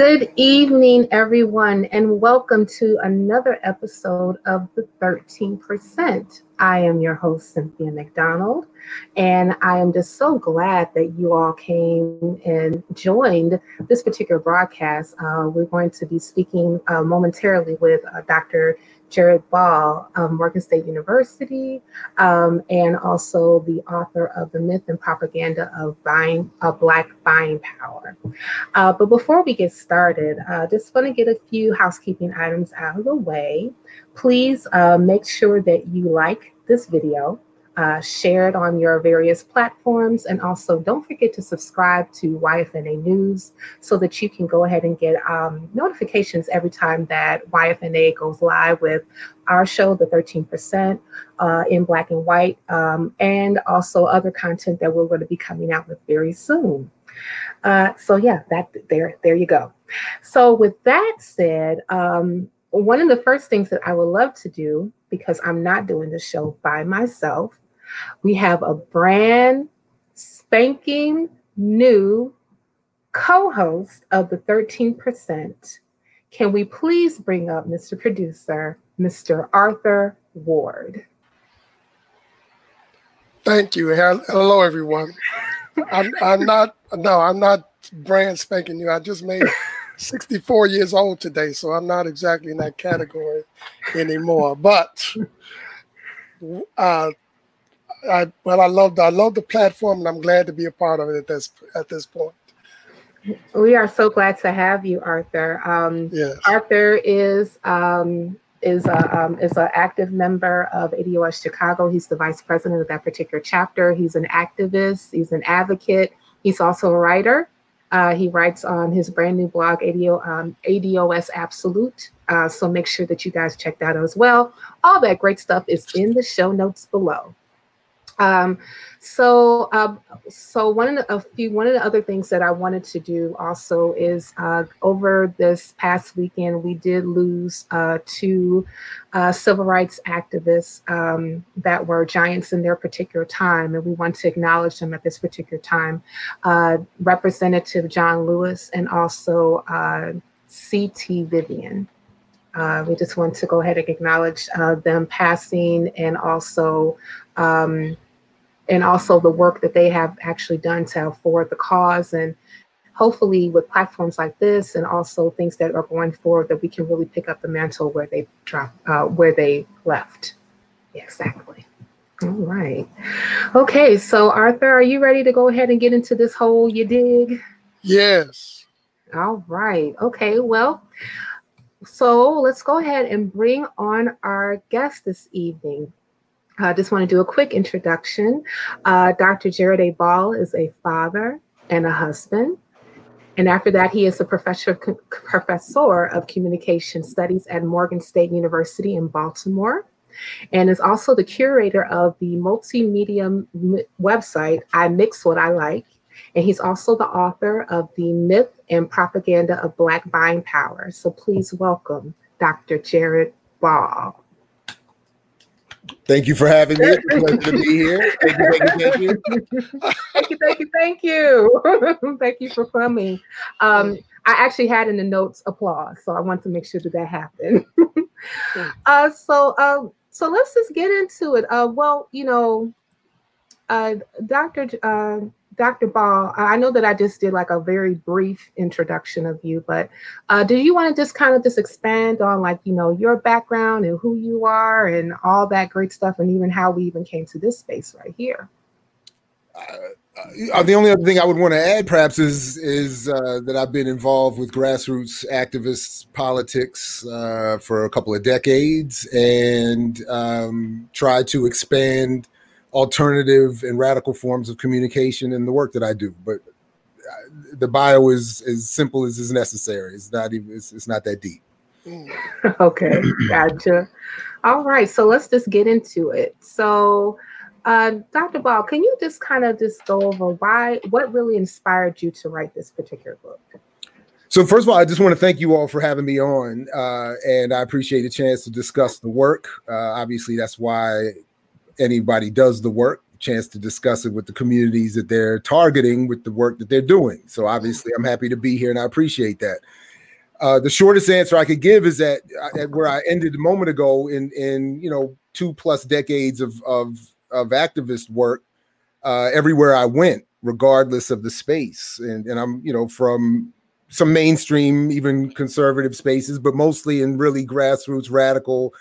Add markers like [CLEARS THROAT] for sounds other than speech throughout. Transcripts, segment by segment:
Good evening, everyone, and welcome to another episode of the 13%. I am your host, Cynthia McDonald, and I am just so glad that you all came and joined this particular broadcast. Uh, we're going to be speaking uh, momentarily with uh, Dr. Jared Ball of Morgan State University, um, and also the author of The Myth and Propaganda of Buying of Black Buying Power. Uh, but before we get started, uh, just want to get a few housekeeping items out of the way. Please uh, make sure that you like this video uh, share it on your various platforms. And also, don't forget to subscribe to YFNA News so that you can go ahead and get um, notifications every time that YFNA goes live with our show, The 13%, uh, in black and white, um, and also other content that we're going to be coming out with very soon. Uh, so yeah, that there, there you go. So with that said, um, one of the first things that I would love to do, because I'm not doing the show by myself, we have a brand spanking new co host of the 13%. Can we please bring up Mr. Producer, Mr. Arthur Ward? Thank you. Hello, everyone. I'm, I'm not, no, I'm not brand spanking new. I just made 64 years old today, so I'm not exactly in that category anymore. But uh, I well, I love the, I love the platform, and I'm glad to be a part of it at this at this point. We are so glad to have you, Arthur. Um, yes. Arthur is um, is a um, is an active member of ADOS Chicago. He's the vice president of that particular chapter. He's an activist. He's an advocate. He's also a writer. Uh, he writes on his brand new blog, ADO, um, ADOS Absolute. Uh, so make sure that you guys check that out as well. All that great stuff is in the show notes below. Um, so, uh, so one of the, a few, one of the other things that I wanted to do also is uh, over this past weekend, we did lose uh, two uh, civil rights activists um, that were giants in their particular time, and we want to acknowledge them at this particular time. Uh, Representative John Lewis and also uh, C.T. Vivian. we just want to go ahead and acknowledge them passing and also um, and also the work that they have actually done to forward the cause. And hopefully with platforms like this and also things that are going forward that we can really pick up the mantle where they dropped uh, where they left. Exactly. All right. Okay so arthur are you ready to go ahead and get into this hole you dig? Yes. All right. Okay well so let's go ahead and bring on our guest this evening I just want to do a quick introduction. Uh, Dr. Jared A. Ball is a father and a husband. And after that, he is a professor, professor of communication studies at Morgan State University in Baltimore and is also the curator of the multimedia website, I Mix What I Like. And he's also the author of The Myth and Propaganda of Black Buying Power. So please welcome Dr. Jared Ball. Thank you for having me. It's a [LAUGHS] pleasure to be here. Thank you, thank you, thank you. thank you, thank you, thank you. [LAUGHS] thank you for coming. Um, I actually had in the notes applause, so I want to make sure that that happened. uh, so, uh, so let's just get into it. Uh, well, you know, uh, Dr. Ball, I know that I just did like a very brief introduction of you, but uh, do you want to just kind of just expand on like, you know, your background and who you are and all that great stuff and even how we even came to this space right here? Uh, uh the only other thing I would want to add, perhaps, is is uh, that I've been involved with grassroots activists politics uh, for a couple of decades and um, tried to expand alternative and radical forms of communication in the work that I do. But uh, the bio is as simple as is necessary. It's not even. It's, it's not that deep. [LAUGHS] okay, gotcha. All right, so let's just get into it. So, uh, Dr. Ball, can you just kind of just go over why, what really inspired you to write this particular book? So first of all, I just want to thank you all for having me on, uh, and I appreciate the chance to discuss the work. Uh, obviously, that's why anybody does the work chance to discuss it with the communities that they're targeting with the work that they're doing. So obviously, I'm happy to be here and I appreciate that. Uh, the shortest answer I could give is that at where I ended a moment ago in in you know two plus decades of of, of activist work, uh, everywhere I went, regardless of the space, and and I'm you know from some mainstream, even conservative spaces, but mostly in really grassroots, radical,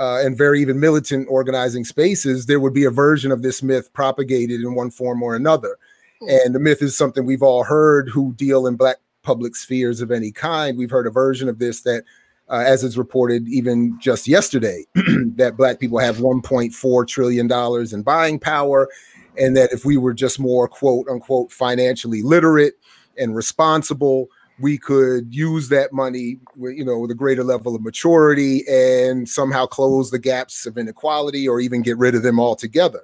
uh, and very even militant organizing spaces, there would be a version of this myth propagated in one form or another. Hmm. And the myth is something we've all heard who deal in Black public spheres of any kind. We've heard a version of this that, uh, as is reported even just yesterday, [CLEARS THROAT] that Black people have $1.4 trillion in buying power. And that if we were just more quote unquote financially literate and responsible, we could use that money you know with a greater level of maturity and somehow close the gaps of inequality or even get rid of them altogether.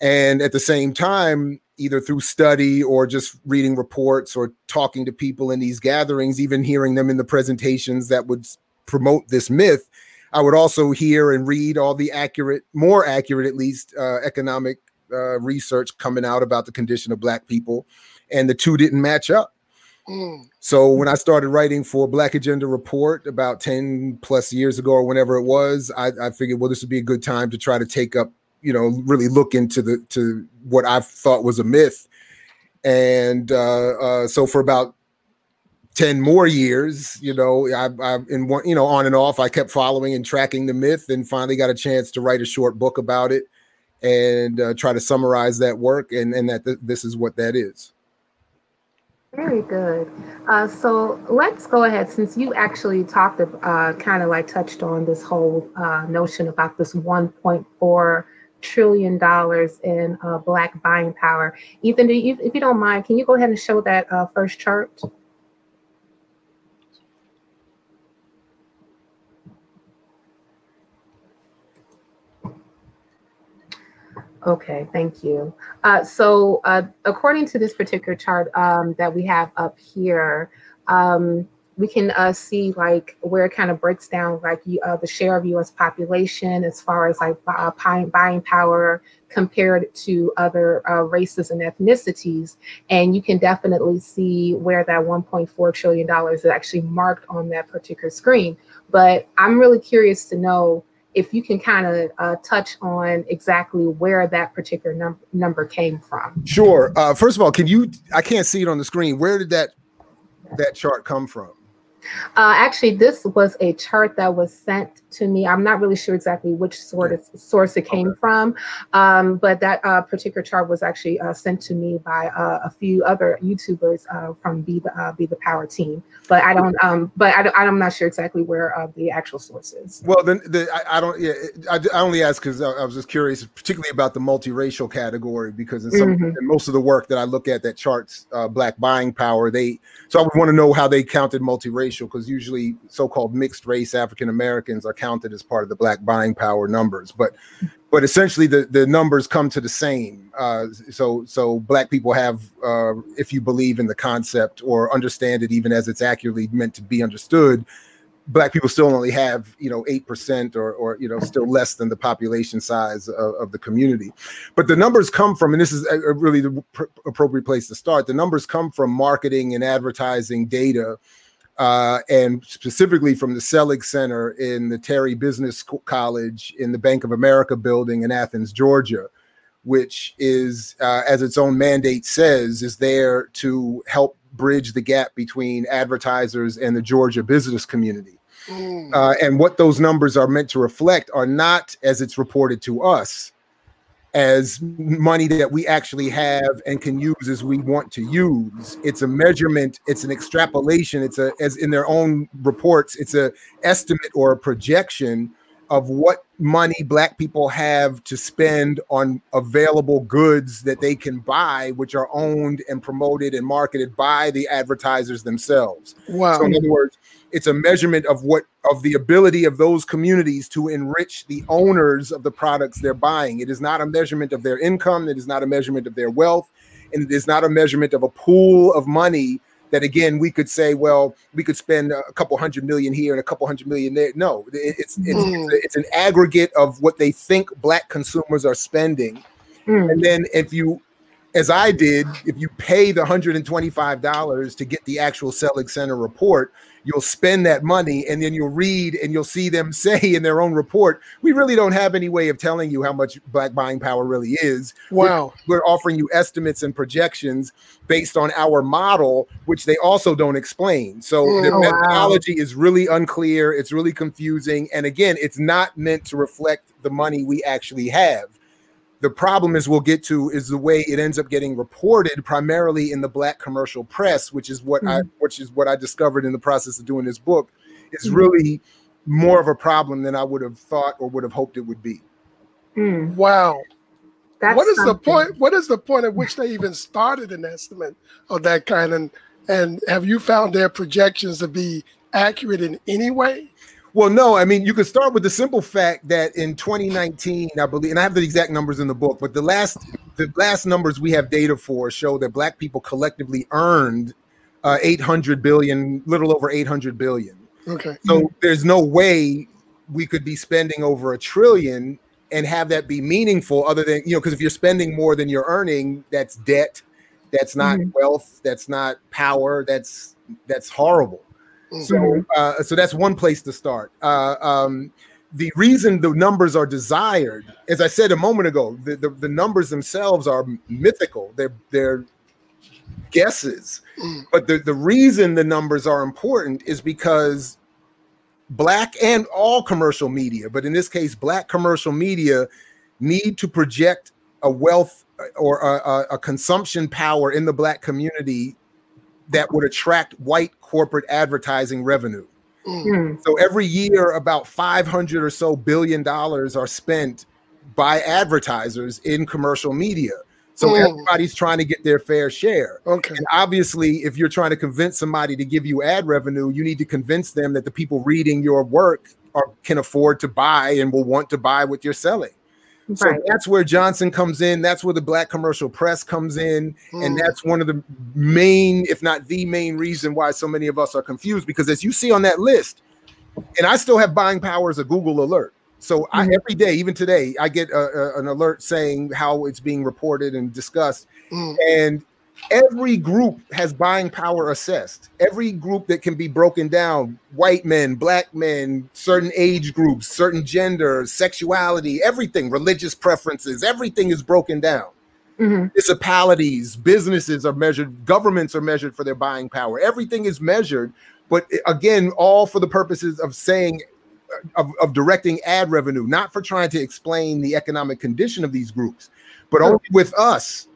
And at the same time either through study or just reading reports or talking to people in these gatherings even hearing them in the presentations that would promote this myth i would also hear and read all the accurate more accurate at least uh, economic uh, research coming out about the condition of black people. And the two didn't match up Mm. So when I started writing for Black Agenda Report about 10 plus years ago or whenever it was, I, I figured, well, this would be a good time to try to take up, you know, really look into the to what I thought was a myth. And uh, uh, so for about 10 more years, you know, I, I in one, you know, on and off, I kept following and tracking the myth and finally got a chance to write a short book about it and uh, try to summarize that work. And, and that th- this is what that is. Very good. Uh, so let's go ahead, since you actually talked, uh, kind of like touched on this whole uh, notion about this 1.4 trillion dollars in uh, black buying power. Ethan, you, if you don't mind, can you go ahead and show that uh, first chart? Okay, thank you. Uh, so uh, according to this particular chart um, that we have up here, um, we can uh, see like where it kind of breaks down like uh, the share of U.S. population as far as like uh, buying power compared to other uh, races and ethnicities, and you can definitely see where that 1.4 trillion dollars is actually marked on that particular screen. But I'm really curious to know if you can kind of uh, touch on exactly where that particular num- number came from. Sure. Uh, first of all, can you? I can't see it on the screen. Where did that that chart come from? Uh, actually, this was a chart that was sent to me. I'm not really sure exactly which sort of source it came okay. from, um, but that uh, particular chart was actually uh, sent to me by uh, a few other YouTubers uh, from Be the uh, Be the Power team. But I don't. Um, but I, am not sure exactly where the actual source is. Well, then the, I, I, don't. Yeah, I, I only ask because I, I, was just curious, particularly about the multiracial category, because in some mm-hmm. in most of the work that I look at that charts black buying power, they so I would want to know how they counted multiracial because usually so-called mixed race African Americans are counted as part of the black buying power numbers, but but essentially the, the numbers come to the same. Uh, so so black people have, uh, if you believe in the concept or understand it even as it's accurately meant to be understood, black people still only have you know eight percent or or you know still less than the population size of, of, the community. But the numbers come from, and this is a, a really the pr- appropriate place to start. The numbers come from marketing and advertising data uh, and specifically from the Selig Center in the Terry Business College in the Bank of America building in Athens, Georgia, which is, uh, as its own mandate says, is there to help bridge the gap between advertisers and the Georgia business community. Mm. Uh, and what those numbers are meant to reflect are not, as it's reported to us, as money that we actually have and can use as we want to use. It's a measurement, it's an extrapolation, it's a as in their own reports, it's a estimate or a projection of what money black people have to spend on available goods that they can buy which are owned and promoted and marketed by the advertisers themselves. Wow. So in other words, it's a measurement of what of the ability of those communities to enrich the owners of the products they're buying. It is not a measurement of their income, it is not a measurement of their wealth, and it is not a measurement of a pool of money that again we could say well we could spend a couple hundred million here and a couple hundred million there no it's it's, mm. it's, it's, an aggregate of what they think black consumers are spending Mm. And then if you as I did, if you pay the $125 to get the actual Selig Center report, you'll spend that money and then you'll read and you'll see them [LAUGHS] say in their own report, we really don't have any way of telling you how much black buying power really is. Wow. We're, we're offering you estimates and projections based on our model, which they also don't explain. So oh, the methodology wow. is really unclear, it's really confusing. And again, it's not meant to reflect the money we actually have the problem is we'll get to is the way it ends up getting reported primarily in the black commercial press which is what mm-hmm. i which is what i discovered in the process of doing this book is mm-hmm. really more of a problem than i would have thought or would have hoped it would be mm. wow That's what is something. the point what is the point at which they even started an estimate of that kind and and have you found their projections to be accurate in any way well, no, I mean, you could start with the simple fact that in 2019, I believe, and I have the exact numbers in the book, but the last the last numbers we have data for show that black people collectively earned uh, 800 billion, little over 800 billion. Okay. So there's no way we could be spending over a trillion and have that be meaningful other than, you know, because if you're spending more than you're earning, that's debt, that's not mm-hmm. wealth, that's not power, that's that's horrible. So, mm-hmm. uh, so that's one place to start. Uh, um, the reason the numbers are desired, as I said a moment ago, the, the, the numbers themselves are mythical. They're they're guesses, mm. but the, the reason the numbers are important is because black and all commercial media, but in this case, black commercial media need to project a wealth uh, or a, a, consumption power in the black community that would attract white corporate advertising revenue. Mm. So every year, about 500 or so billion dollars are spent by advertisers in commercial media. So mm. everybody's trying to get their fair share. Okay. And obviously, if you're trying to convince somebody to give you ad revenue, you need to convince them that the people reading your work are, can afford to buy and will want to buy what you're selling. So right. that's where Johnson comes in. That's where the black commercial press comes in. Mm. And that's one of the main, if not the main reason why so many of us are confused. Because as you see on that list, and I still have buying power as a Google alert. So mm-hmm. I, every day, even today, I get a, a, an alert saying how it's being reported and discussed. Mm. And every group has buying power assessed. Every group that can be broken down white men, black men, certain age groups, certain gender, sexuality, everything, religious preferences, everything is broken down. Mm-hmm. Municipalities, businesses are measured, governments are measured for their buying power. Everything is measured, but again, all for the purposes of saying, of, of directing ad revenue, not for trying to explain the economic condition of these groups, but only with us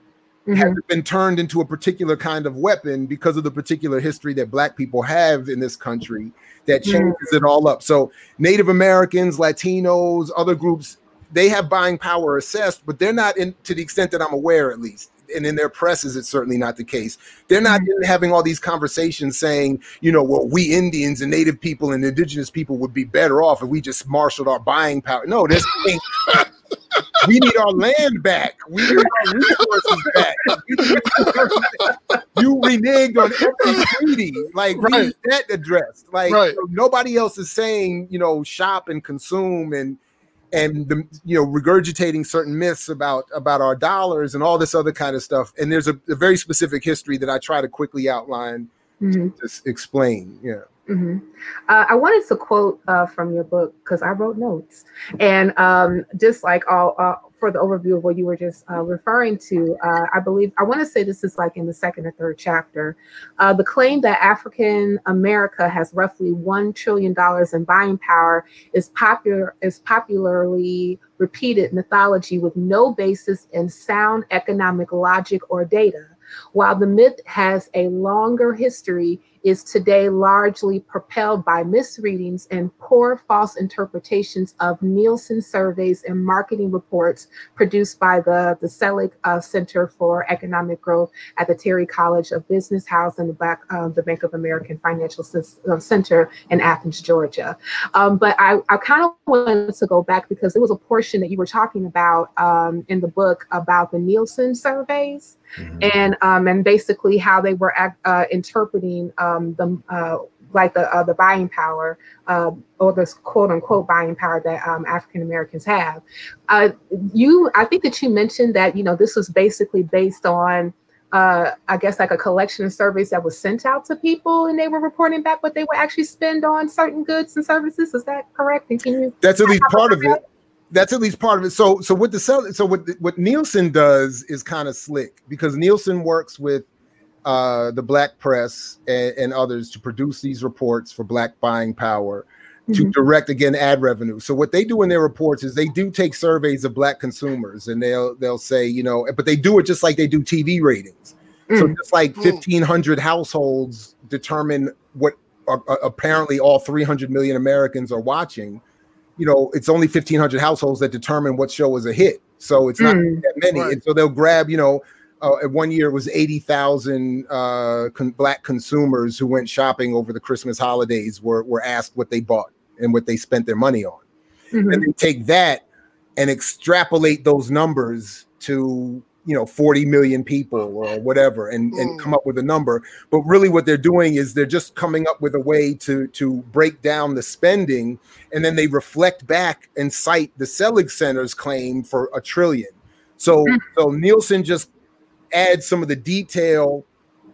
mm-hmm. has been turned into a particular kind of weapon because of the particular history that black people have in this country that mm-hmm. changes mm-hmm. it all up. So Native Americans, Latinos, other groups, they have buying power assessed, but they're not in to the extent that I'm aware, at least. And in their presses, it's certainly not the case. They're not mm-hmm. having all these conversations saying, you know, well, we Indians and Native people and Indigenous people would be better off if we just marshaled our buying power. No, this we need our land back. We need our resources back. you reneged on every treaty. Like right. that addressed. Like right. nobody else is saying, you know, shop and consume and and the, you know regurgitating certain myths about about our dollars and all this other kind of stuff. And there's a, a very specific history that I try to quickly outline mm-hmm. to, to explain. Yeah. Mm-hmm. Uh, I wanted to quote uh, from your book because I wrote notes, and um, just like all uh, for the overview of what you were just uh, referring to, uh, I believe I want to say this is like in the second or third chapter. Uh, the claim that African America has roughly one trillion dollars in buying power is popular is popularly repeated mythology with no basis in sound economic logic or data. While the myth has a longer history, is today largely propelled by misreadings and poor false interpretations of Nielsen surveys and marketing reports produced by the, the Selig uh, Center for Economic Growth at the Terry College of Business House and the, back, uh, the Bank of American Financial uh, Center in Athens, Georgia. Um, but I, I kind of wanted to go back because there was a portion that you were talking about um, in the book about the Nielsen surveys. Mm-hmm. and um, and basically how they were uh, interpreting um, the uh, like the uh, the buying power uh, or the quote unquote buying power that um, African Americans have. Uh, you, I think that you mentioned that you know this was basically based on. Uh, I guess like a collection of surveys that was sent out to people, and they were reporting back what they would actually spend on certain goods and services. Is that correct? And can you? That's at least part of it. That's at least part of it. So, so what the so what what Nielsen does is kind of slick because Nielsen works with uh, the black press and, and, others to produce these reports for black buying power mm-hmm. to direct again ad revenue so what they do in their reports is they do take surveys of black consumers and they'll they'll say you know but they do it just like they do tv ratings mm-hmm. so just like 1500 mm. households determine what are, are apparently all 300 million americans are watching you know it's only 1500 households that determine what show is a hit so it's not mm. that many right. and so they'll grab you know uh, one year it was 80,000 uh, con- black consumers who went shopping over the Christmas holidays were, were asked what they bought and what they spent their money on. Mm-hmm. And they take that and extrapolate those numbers to you know 40 million people or whatever and, and mm. come up with a number but really what they're doing is they're just coming up with a way to to break down the spending and then they reflect back and cite the Selig Center's claim for a trillion so mm. so Nielsen just adds some of the detail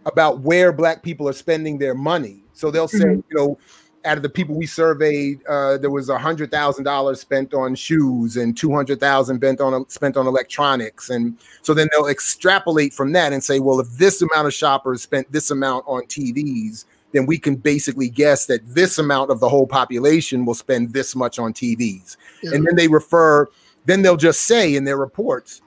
about where black people are spending their money. So they'll say, mm-hmm. you know, out of the people we surveyed, uh, there was a hundred thousand dollars spent on shoes and two hundred thousand spent on spent on electronics, and so then they'll extrapolate from that and say, well, if this amount of shoppers spent this amount on TVs, then we can basically guess that this amount of the whole population will spend this much on TVs, yeah. and then they refer. Then they'll just say in their reports,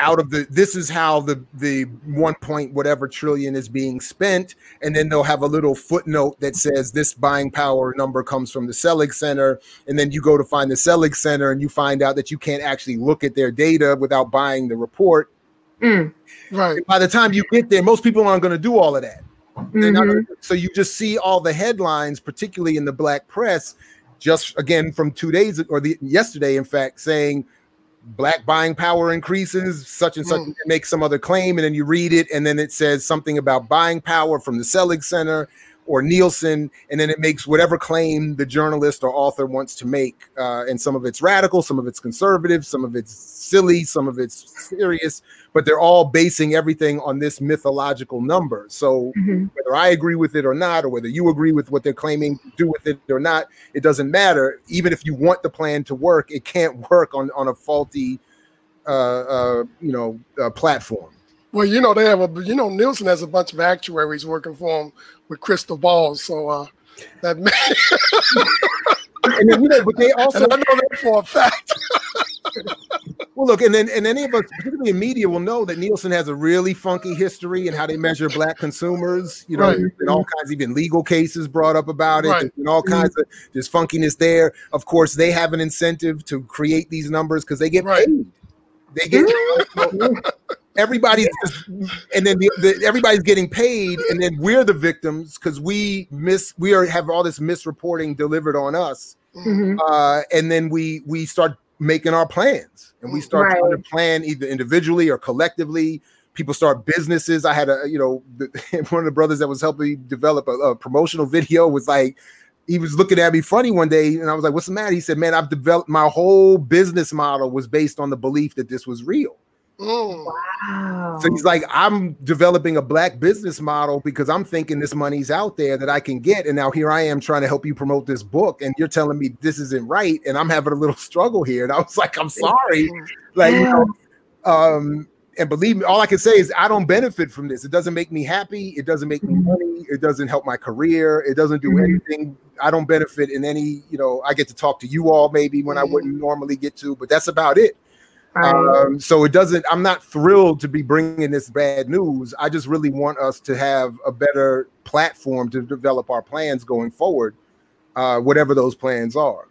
out of the this is how the the one point whatever trillion is being spent. And then they'll have a little footnote that says this buying power number comes from the Selig Center. And then you go to find the Selig Center and you find out that you can't actually look at their data without buying the report. Mm, right. By the time you get there most people aren't going to do all of that. Mm-hmm. so you just see all the headlines particularly in the black press just again from two days or the yesterday in fact saying black buying power increases, such and such, mm. make some other claim, and then you read it, and then it says something about buying power from the Selig Center or Nielsen, and then it makes whatever claim the journalist or author wants to make. Uh, and some of it's radical, some of it's conservative, some of it's silly, some of it's serious, but they're all basing everything on this mythological number. So mm-hmm. whether I agree with it or not, or whether you agree with what they're claiming to do with it or not, it doesn't matter. Even if you want the plan to work, it can't work on, on a faulty, uh, uh, you know, uh, platform. Well, you know, they have a, you know, Nielsen has a bunch of actuaries working for him with crystal balls. So uh, that. [LAUGHS] and then, you know, but they also. And I know that for a fact. [LAUGHS] well, look, and then and any of us, particularly in media, will know that Nielsen has a really funky history and how they measure black consumers. You know, right. and all kinds, even legal cases brought up about it, right. and all mm-hmm. kinds of there's funkiness there. Of course, they have an incentive to create these numbers because they get right. paid. They get [LAUGHS] everybody's just, and then the, the, everybody's getting paid, and then we're the victims because we miss we are have all this misreporting delivered on us, mm-hmm. uh, and then we we start making our plans and we start right. trying to plan either individually or collectively. People start businesses. I had a you know [LAUGHS] one of the brothers that was helping me develop a, a promotional video was like he was looking at me funny one day and I was like, what's the matter? He said, man, I've developed my whole business model was based on the belief that this was real. Mm. Wow. So he's like, I'm developing a black business model because I'm thinking this money's out there that I can get. And now here I am trying to help you promote this book. And you're telling me this isn't right. And I'm having a little [LAUGHS] struggle here. And I was like, I'm sorry. Like, yeah. you know, um, and believe me, all I can say is I don't benefit from this. It doesn't make me happy. It doesn't make me mm-hmm. money. It doesn't help my career. It doesn't do mm-hmm. anything. I don't benefit in any, you know, I get to talk to you all maybe when mm-hmm. I wouldn't normally get to, but that's about it. Um, so it doesn't. I'm not thrilled to be bringing this bad news. I just really want us to have a better platform to develop our plans going forward, uh, whatever those plans are.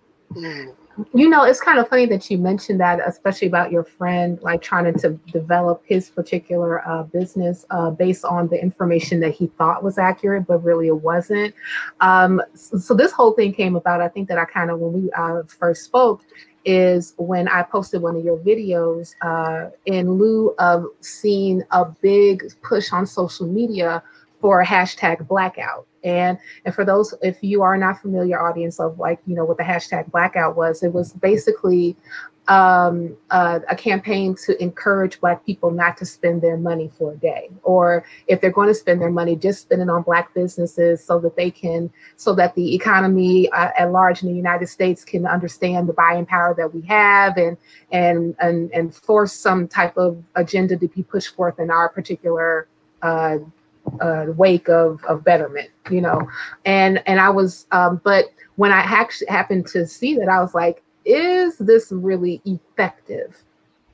You know, it's kind of funny that you mentioned that, especially about your friend, like trying to develop his particular uh, business uh, based on the information that he thought was accurate, but really it wasn't. Um, so, so, this whole thing came about. I think that I kind of, when we uh, first spoke, is when I posted one of your videos uh, in lieu of seeing a big push on social media for hashtag blackout. And and for those, if you are not familiar, audience of like you know what the hashtag blackout was, it was basically um, uh, a campaign to encourage Black people not to spend their money for a day, or if they're going to spend their money, just spend it on Black businesses so that they can, so that the economy uh, at large in the United States can understand the buying power that we have, and and and and force some type of agenda to be pushed forth in our particular uh, uh, wake of of betterment, you know, and and I was, um, but when I actually happened to see that, I was like, is this really effective?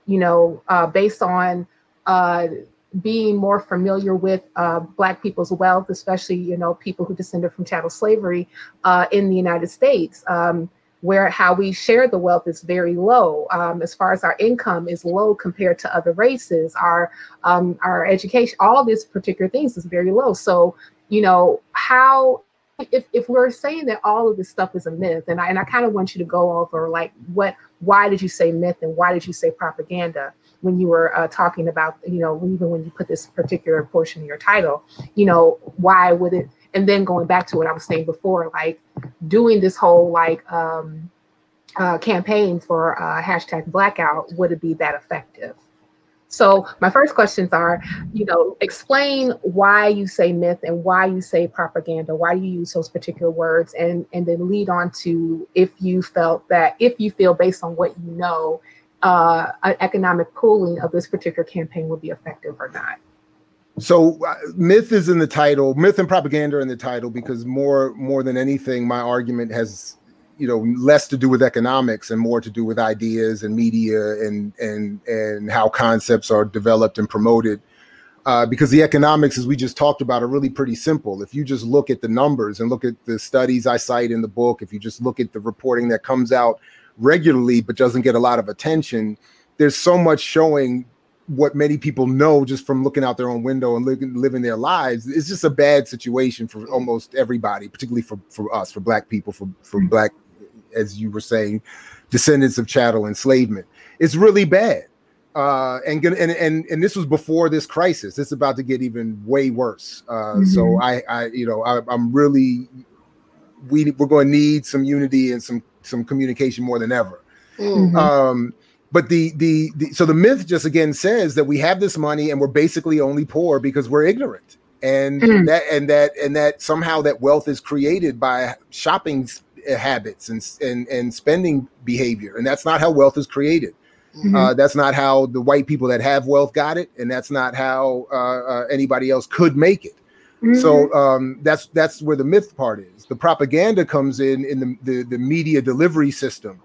You know, uh, based on uh, being more familiar with uh, Black people's wealth, especially you know people who descended from chattel slavery uh, in the United States. Um, where how we share the wealth is very low. Um, as far as our income is low compared to other races, our um, our education, all these particular things is very low. So you know how if, if we're saying that all of this stuff is a myth, and I and I kind of want you to go over like what why did you say myth and why did you say propaganda when you were uh, talking about you know even when you put this particular portion in your title, you know why would it and then going back to what I was saying before, like doing this whole like um, uh, campaign for uh, hashtag blackout, would it be that effective? So my first questions are, you know, explain why you say myth and why you say propaganda, why you use those particular words, and and then lead on to if you felt that if you feel based on what you know, uh, an economic pooling of this particular campaign would be effective or not. So uh, myth is in the title myth and propaganda in the title because more more than anything my argument has you know less to do with economics and more to do with ideas and media and and and how concepts are developed and promoted. Uh, because the economics as we just talked about are really pretty simple. If you just look at the numbers and look at the studies i cite in the book if you just look at the reporting that comes out regularly but doesn't get a lot of attention there's so much showing what many people know just from looking out their own window and living, living their lives. It's just a bad situation for almost everybody particularly for, for us for black people for, for mm-hmm. black as you were saying descendants of chattel enslavement it's really bad uh, and, and and and this was before this crisis it's about to get even way worse uh, mm-hmm. so i i you know I, i'm really we we're going to need some unity and some some communication more than ever mm-hmm. um but the, the, the so the myth just again says that we have this money and we're basically only poor because we're ignorant and mm. that and that and that somehow that wealth is created by shopping habits and and and spending behavior and that's not how wealth is created mm-hmm. uh, that's not how the white people that have wealth got it and that's not how uh, uh, anybody else could make it mm-hmm. so um, that's that's where the myth part is the propaganda comes in in the, the, the media delivery system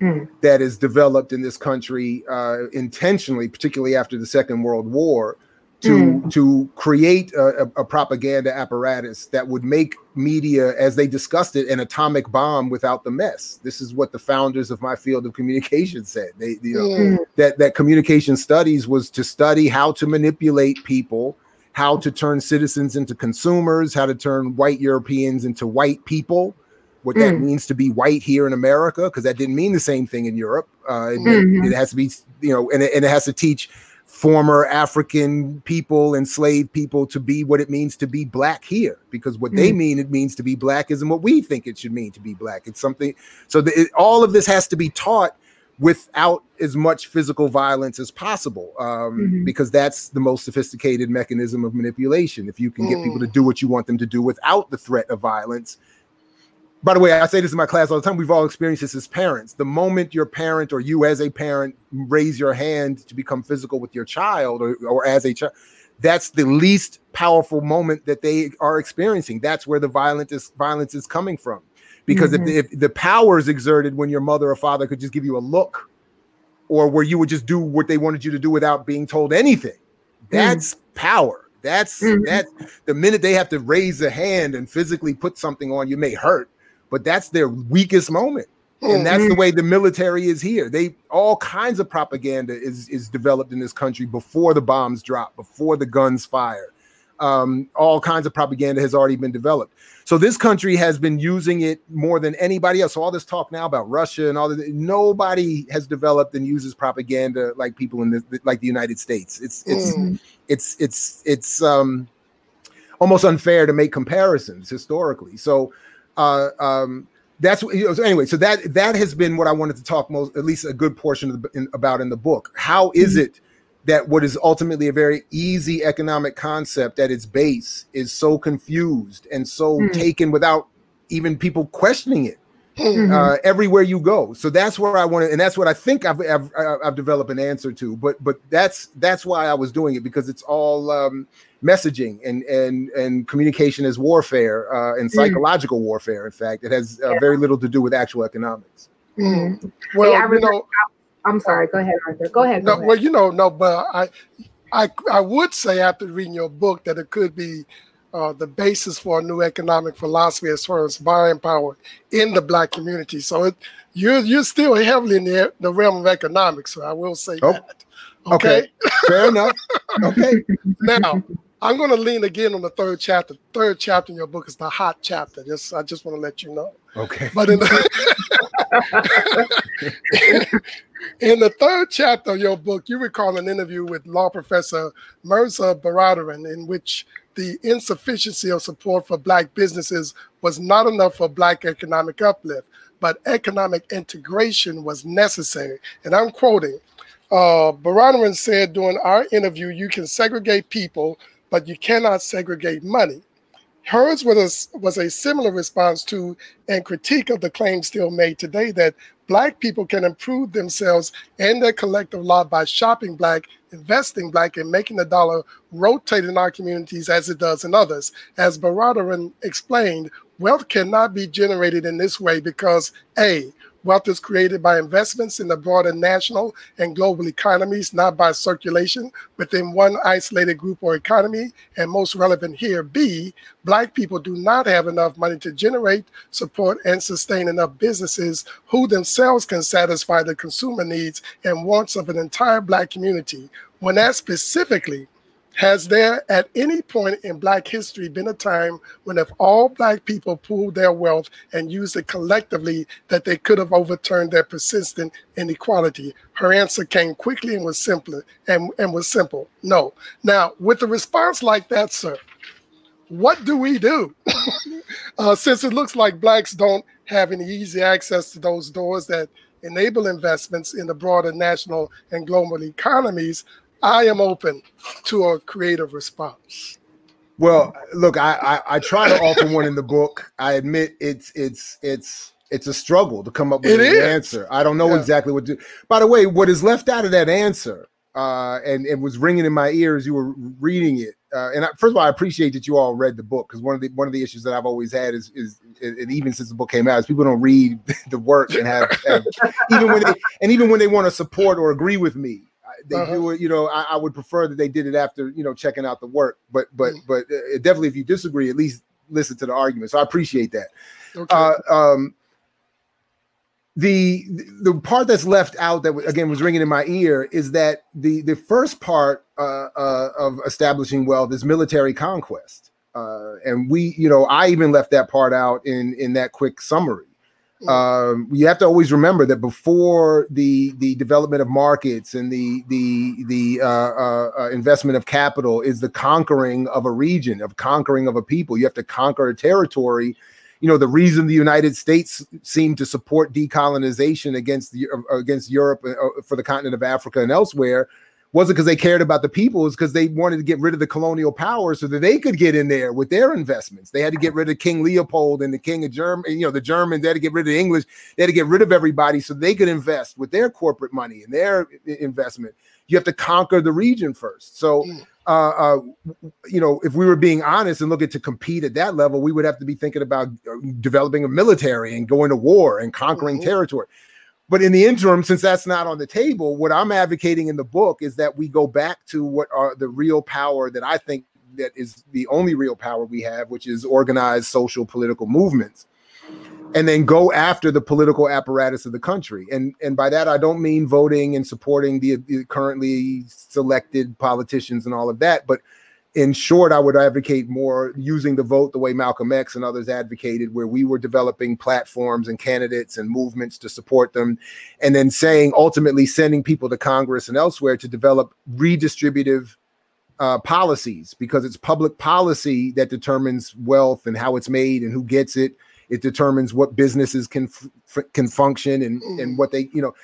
mm. that is developed in this country uh, intentionally, particularly after the Second World War, to mm. to create a, a, propaganda apparatus that would make media, as they discussed it, an atomic bomb without the mess. This is what the founders of my field of communication [LAUGHS] said. They, you know, mm. that that communication studies was to study how to manipulate people, how to turn citizens into consumers, how to turn white Europeans into white people, what mm. that means to be white here in America, because that didn't mean the same thing in Europe. Uh, it, mm-hmm. it, has to be, you know, and it, and it has to teach former African people, enslaved people, to be what it means to be black here, because what mm. they mean it means to be black isn't what we think it should mean to be black. It's something. So the, it, all of this has to be taught without as much physical violence as possible um, mm-hmm. because that's the most sophisticated mechanism of manipulation if you can mm. get people to mm. do what you want them to do without the threat of violence by the way, I say this in my class all the time. We've all experienced this as parents. The moment your parent or you as a parent raise your hand to become physical with your child or, or as a child, that's the least powerful moment that they are experiencing. That's where the violence is violence is coming from. Because mm-hmm. if, if the power is exerted when your mother or father could just give you a look, or where you would just do what they wanted you to do without being told anything, that's mm-hmm. power. That's mm-hmm. that the minute they have to raise a hand and physically put something on you may hurt but that's their weakest moment. And that's the way the military is here. They all kinds of propaganda is is developed in this country before the bombs drop, before the guns fire. Um, all kinds of propaganda has already been developed. So this country has been using it more than anybody else. So all this talk now about Russia and all that, nobody has developed and uses propaganda like people in the like the United States. It's it's mm. it's it's it's um almost unfair to make comparisons historically. So, uh, um, that's you know, so anyway. So that that has been what I wanted to talk most, at least a good portion of the, in, about in the book. How is mm-hmm. it that what is ultimately a very easy economic concept at its base is so confused and so mm-hmm. taken without even people questioning it? Mm-hmm. Uh, everywhere you go. So that's where I want to, and that's what I think I've, I've, I've developed an answer to. But but that's that's why I was doing it because it's all um, messaging and and and communication is warfare uh, and mm-hmm. psychological mm. warfare. In fact, it has uh, yeah. very little to do with actual economics. Mm. Well, yeah, you know, I'm sorry. Go ahead, Arthur. Go ahead. Go no, ahead. well, you know, no, but I, I, I would say after reading your book that it could be uh, the basis for a new economic philosophy as far as buying power in the black community. So it, you're you're still heavily in the, the realm of economics. So I will say oh, that. Okay, okay. fair enough. [LAUGHS] Okay. now I'm going to lean again on the third chapter. Third chapter in your book is the hot chapter. Just I just want to let you know. Okay. But in the, [LAUGHS] in the third chapter of your book, you recall an interview with law professor Mehrsa Baradaran, in which the insufficiency of support for Black businesses was not enough for Black economic uplift, but economic integration was necessary. And I'm quoting uh, Baradaran said during our interview, you can segregate people, but you cannot segregate money. Hers was a, was a similar response to and critique of the claim still made today that Black people can improve themselves and their collective lot by shopping Black, investing Black, and making the dollar rotate in our communities as it does in others. As Baradaran explained, wealth cannot be generated in this way because A, Wealth is created by investments in the broader national and global economies, not by circulation within one isolated group or economy. And most relevant here, B, Black people do not have enough money to generate, support, and sustain enough businesses who themselves can satisfy the consumer needs and wants of an entire Black community. When asked specifically, has there at any point in Black history been a time when, if all Black people pooled their wealth and used it collectively, that they could have overturned their persistent inequality? Her answer came quickly and was simple and, and was simple. No. Now, with a response like that, sir, what do we do? [LAUGHS] uh, since it looks like Blacks don't have any easy access to those doors that enable investments in the broader national and global economies, I am open to a creative response. Well, look, I, I, I try to offer one in the book. I admit it's it's it's it's a struggle to come up with it an is. answer. I don't know yeah. exactly what to do. By the way, what is left out of that answer, uh, and it was ringing in my ears. You were reading it, uh, and I, first of all, I appreciate that you all read the book because one of the one of the issues that I've always had is is and even since the book came out is people don't read [LAUGHS] the work and have, have even when they and even when they want to support or agree with me they uh-huh. do it. You know, I, I, would prefer that they did it after you know checking out the work. But but mm. but uh, definitely, if you disagree, at least listen to the argument. So I appreciate that. Okay. Uh, um, the the part that's left out that again was ringing in my ear is that the the first part uh, uh, of establishing wealth is military conquest, uh, and we you know I even left that part out in in that quick summary um, you have to always remember that before the the development of markets and the the the uh, uh, uh, investment of capital is the conquering of a region, of conquering of a people. You have to conquer a territory. You know the reason the United States seemed to support decolonization against the against Europe uh, for the continent of Africa and elsewhere wasn't because they cared about the people, it's because they wanted to get rid of the colonial power so that they could get in there with their investments. They had to get rid of King Leopold and the King of Germany, you know, the Germans, they had to get rid of the English, they had to get rid of everybody so they could invest with their corporate money and their investment. You have to conquer the region first. So mm. uh, uh, you know, if we were being honest and looking to compete at that level, we would have to be thinking about uh, developing a military and going to war and conquering mm-hmm. territory. But in the interim, since that's not on the table, what I'm advocating in the book is that we go back to what are the real power that I think that is the only real power we have, which is organized social political movements. And then go after the political apparatus of the country. And and by that I don't mean voting and supporting the, the currently selected politicians and all of that, but in short, I would advocate more using the vote the way Malcolm X and others advocated, where we were developing platforms and candidates and movements to support them, and then saying ultimately sending people to Congress and elsewhere to develop redistributive uh, policies because it's public policy that determines wealth and how it's made and who gets it. It determines what businesses can f- can function and mm. and what they you know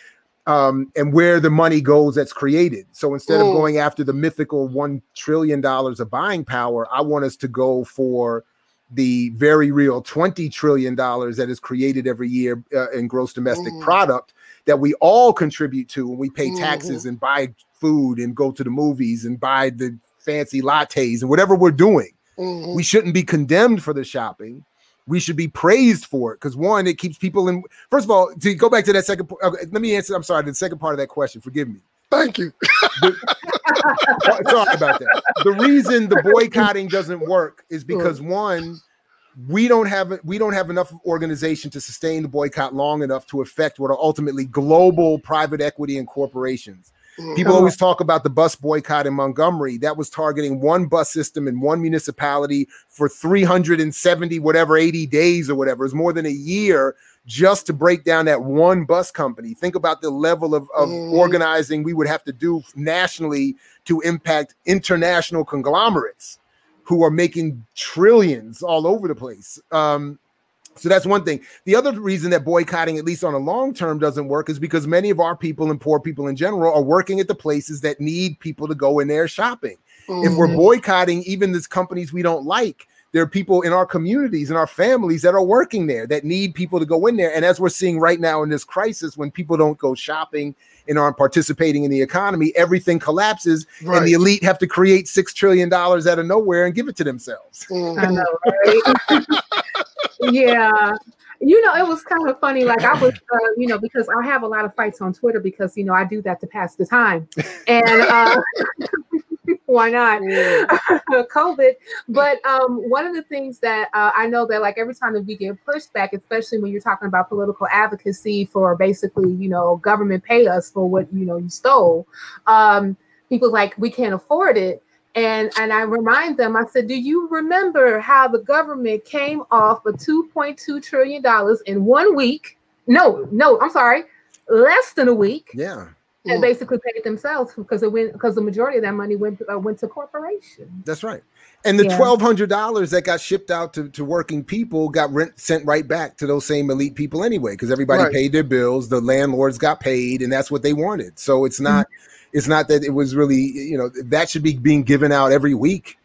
um, and where the money goes that's created. So instead mm. of going after the mythical one trillion dollars of buying power, I want us to go for the very real twenty trillion dollars that is created every year uh, in gross domestic mm. product that we all contribute to when we pay taxes mm-hmm. and buy food and go to the movies and buy the fancy lattes and whatever we're doing. Mm-hmm. We shouldn't be condemned for the shopping. We should be praised for it because one, it keeps people in. First of all, to go back to that second, okay, let me answer. I'm sorry, the second part of that question. Forgive me. Thank you. the, [LAUGHS] sorry about that. The reason the boycotting doesn't work is because one, we don't have we don't have enough organization to sustain the boycott long enough to affect what are ultimately global private equity and corporations. Mm-hmm. People always talk about the bus boycott in Montgomery. That was targeting one bus system in one municipality for 370, whatever, 80 days or whatever. It's more than a year just to break down that one bus company. Think about the level of, of mm. organizing we would have to do nationally to impact international conglomerates who are making trillions all over the place. Um, so that's one thing. The other reason that boycotting, at least on a long term, doesn't work is because many of our people and poor people in general are working at the places that need people to go in there shopping. Mm-hmm. If we're mm-hmm. boycotting even these companies we don't like, there are people in our communities and our families that are working there that need people to go in there. And as we're seeing right now in this crisis, when people don't go shopping and aren't participating in the economy, everything collapses, right. and the elite have to create six trillion dollars out of nowhere and give it to themselves. Mm-hmm. I know, right? [LAUGHS] yeah. You know it was kind of funny like i was uh, you know because i have a lot of fights on twitter because you know i do that to pass the time. And uh, [LAUGHS] why not? [LAUGHS] Covid. But um, one of the things that uh, i know that like every time that we get pushback especially when you're talking about political advocacy for basically you know government pay us for what you know you stole um, people like we can't afford it and and I remind them, I said, do you remember how the government came off of 2.2 trillion dollars in one week? No, no, I'm sorry, less than a week. Yeah. And basically paid themselves because it went because the majority of that money went uh, went to corporations. That's right. And the yeah. twelve hundred dollars that got shipped out to, to working people got rent sent right back to those same elite people anyway, because everybody right. paid their bills, the landlords got paid, and that's what they wanted. So it's not mm-hmm it's not that it was really you know that should be being given out every week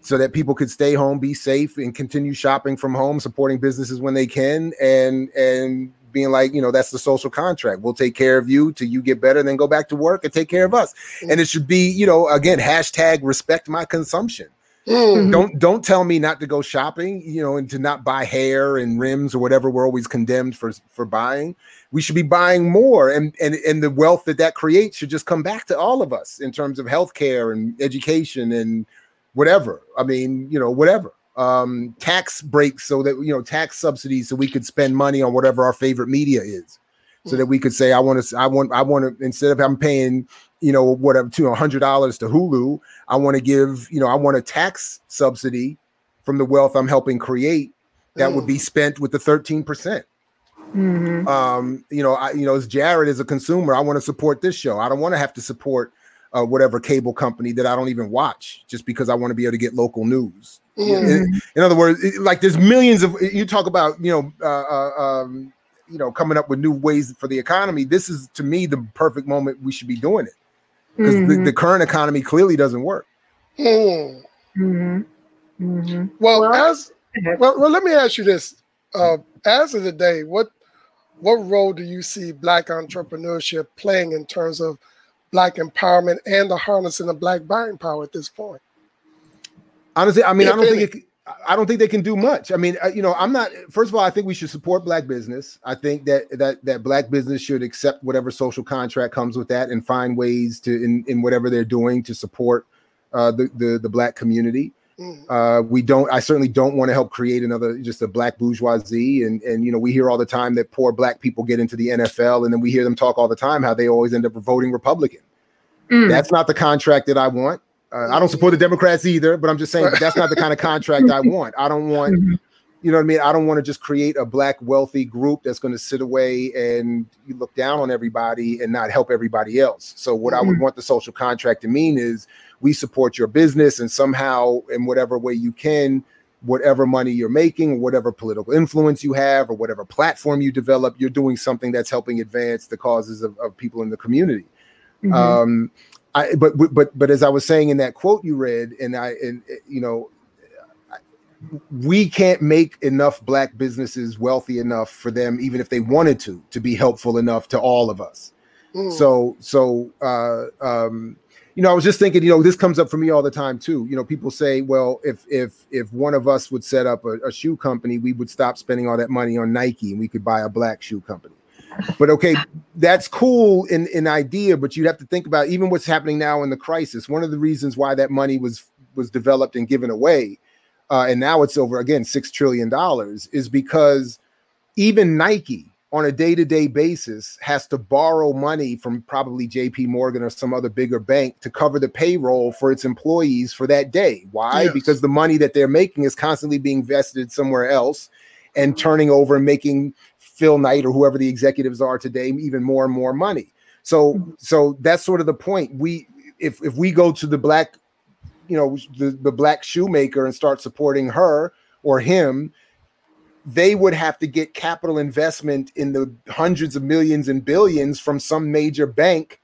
so that people could stay home be safe and continue shopping from home supporting businesses when they can and and being like you know that's the social contract. We'll take care of you till you get better then go back to work and take care of us. Mm-hmm. and it should be you know again hashtag respect my consumption mm-hmm. don't don't tell me not to go shopping you know and to not buy hair and rims or whatever we're always condemned for for buying. We should be buying more and and and the wealth that that creates should just come back to all of us in terms of healthcare and education and whatever. I mean you know whatever. Um tax breaks so that you know tax subsidies so we could spend money on whatever our favorite media is. So that we could say i want to i want i want to instead of i'm paying you know whatever to a hundred dollars to hulu i want to give you know i want a tax subsidy from the wealth i'm helping create that mm. would be spent with the 13 percent Mm-hmm. Um, you know, I, you know, as Jared as a consumer, I want to support this show. I don't want to have to support uh, whatever cable company that I don't even watch just because I want to be able to get local news. Mm-hmm. In, in, other words, it, like there's millions of you talk about, you know, uh, uh, um, you know, coming up with new ways for the economy. This is to me the perfect moment we should be doing it because mm-hmm. the, the, current economy clearly doesn't work. Mm. Mm-hmm. Well, well, as well, well, let me ask you this: uh, as of the day, what what role do you see black entrepreneurship playing in terms of black empowerment and the harnessing of black buying power at this point? Honestly, I mean, if I don't think it, I don't think they can do much. I mean, uh, you know, I'm not. First of all, I think we should support black business. I think that that that black business should accept whatever social contract comes with that and find ways to in, in whatever they're doing to support uh, the, the the black community. Mm. Uh, we don't. I certainly don't want to help create another just a black bourgeoisie. And and you know we hear all the time that poor black people get into the NFL, and then we hear them talk all the time how they always end up voting Republican. Mm. That's not the contract that I want. Uh, I don't support the Democrats either, but I'm just saying that's not the kind of contract I want. I don't want. [LAUGHS] Mm-hmm. you know what I mean? I don't want to just create a black wealthy group that's going to sit away and you look down on everybody and not help everybody else. So what mm-hmm. I would mm-hmm. want the social contract to mean is we support your business and somehow in whatever way you can whatever money you're making, whatever political influence you have, or whatever platform you develop, you're doing something that's helping advance the causes of, of people in the community. Mm-hmm. Um, I, but but but as I was saying in that quote you read, and I and you know, we can't make enough black businesses wealthy enough for them, even if they wanted to, to be helpful enough to all of us. Mm. So so uh, um, you know, I was just thinking, you know, this comes up for me all the time too. You know, people say, well, if if if one of us would set up a, a shoe company, we would stop spending all that money on Nike and we could buy a black shoe company. But okay, that's cool in in idea, but you'd have to think about even what's happening now in the crisis. One of the reasons why that money was was developed and given away, uh, and now it's over again six trillion dollars, is because even Nike on a day-to-day basis has to borrow money from probably JP Morgan or some other bigger bank to cover the payroll for its employees for that day. Why? Yes. Because the money that they're making is constantly being vested somewhere else and turning over and making Phil Knight or whoever the executives are today even more and more money. So mm-hmm. so that's sort of the point. We if if we go to the black you know the, the black shoemaker and start supporting her or him they would have to get capital investment in the hundreds of millions and billions from some major bank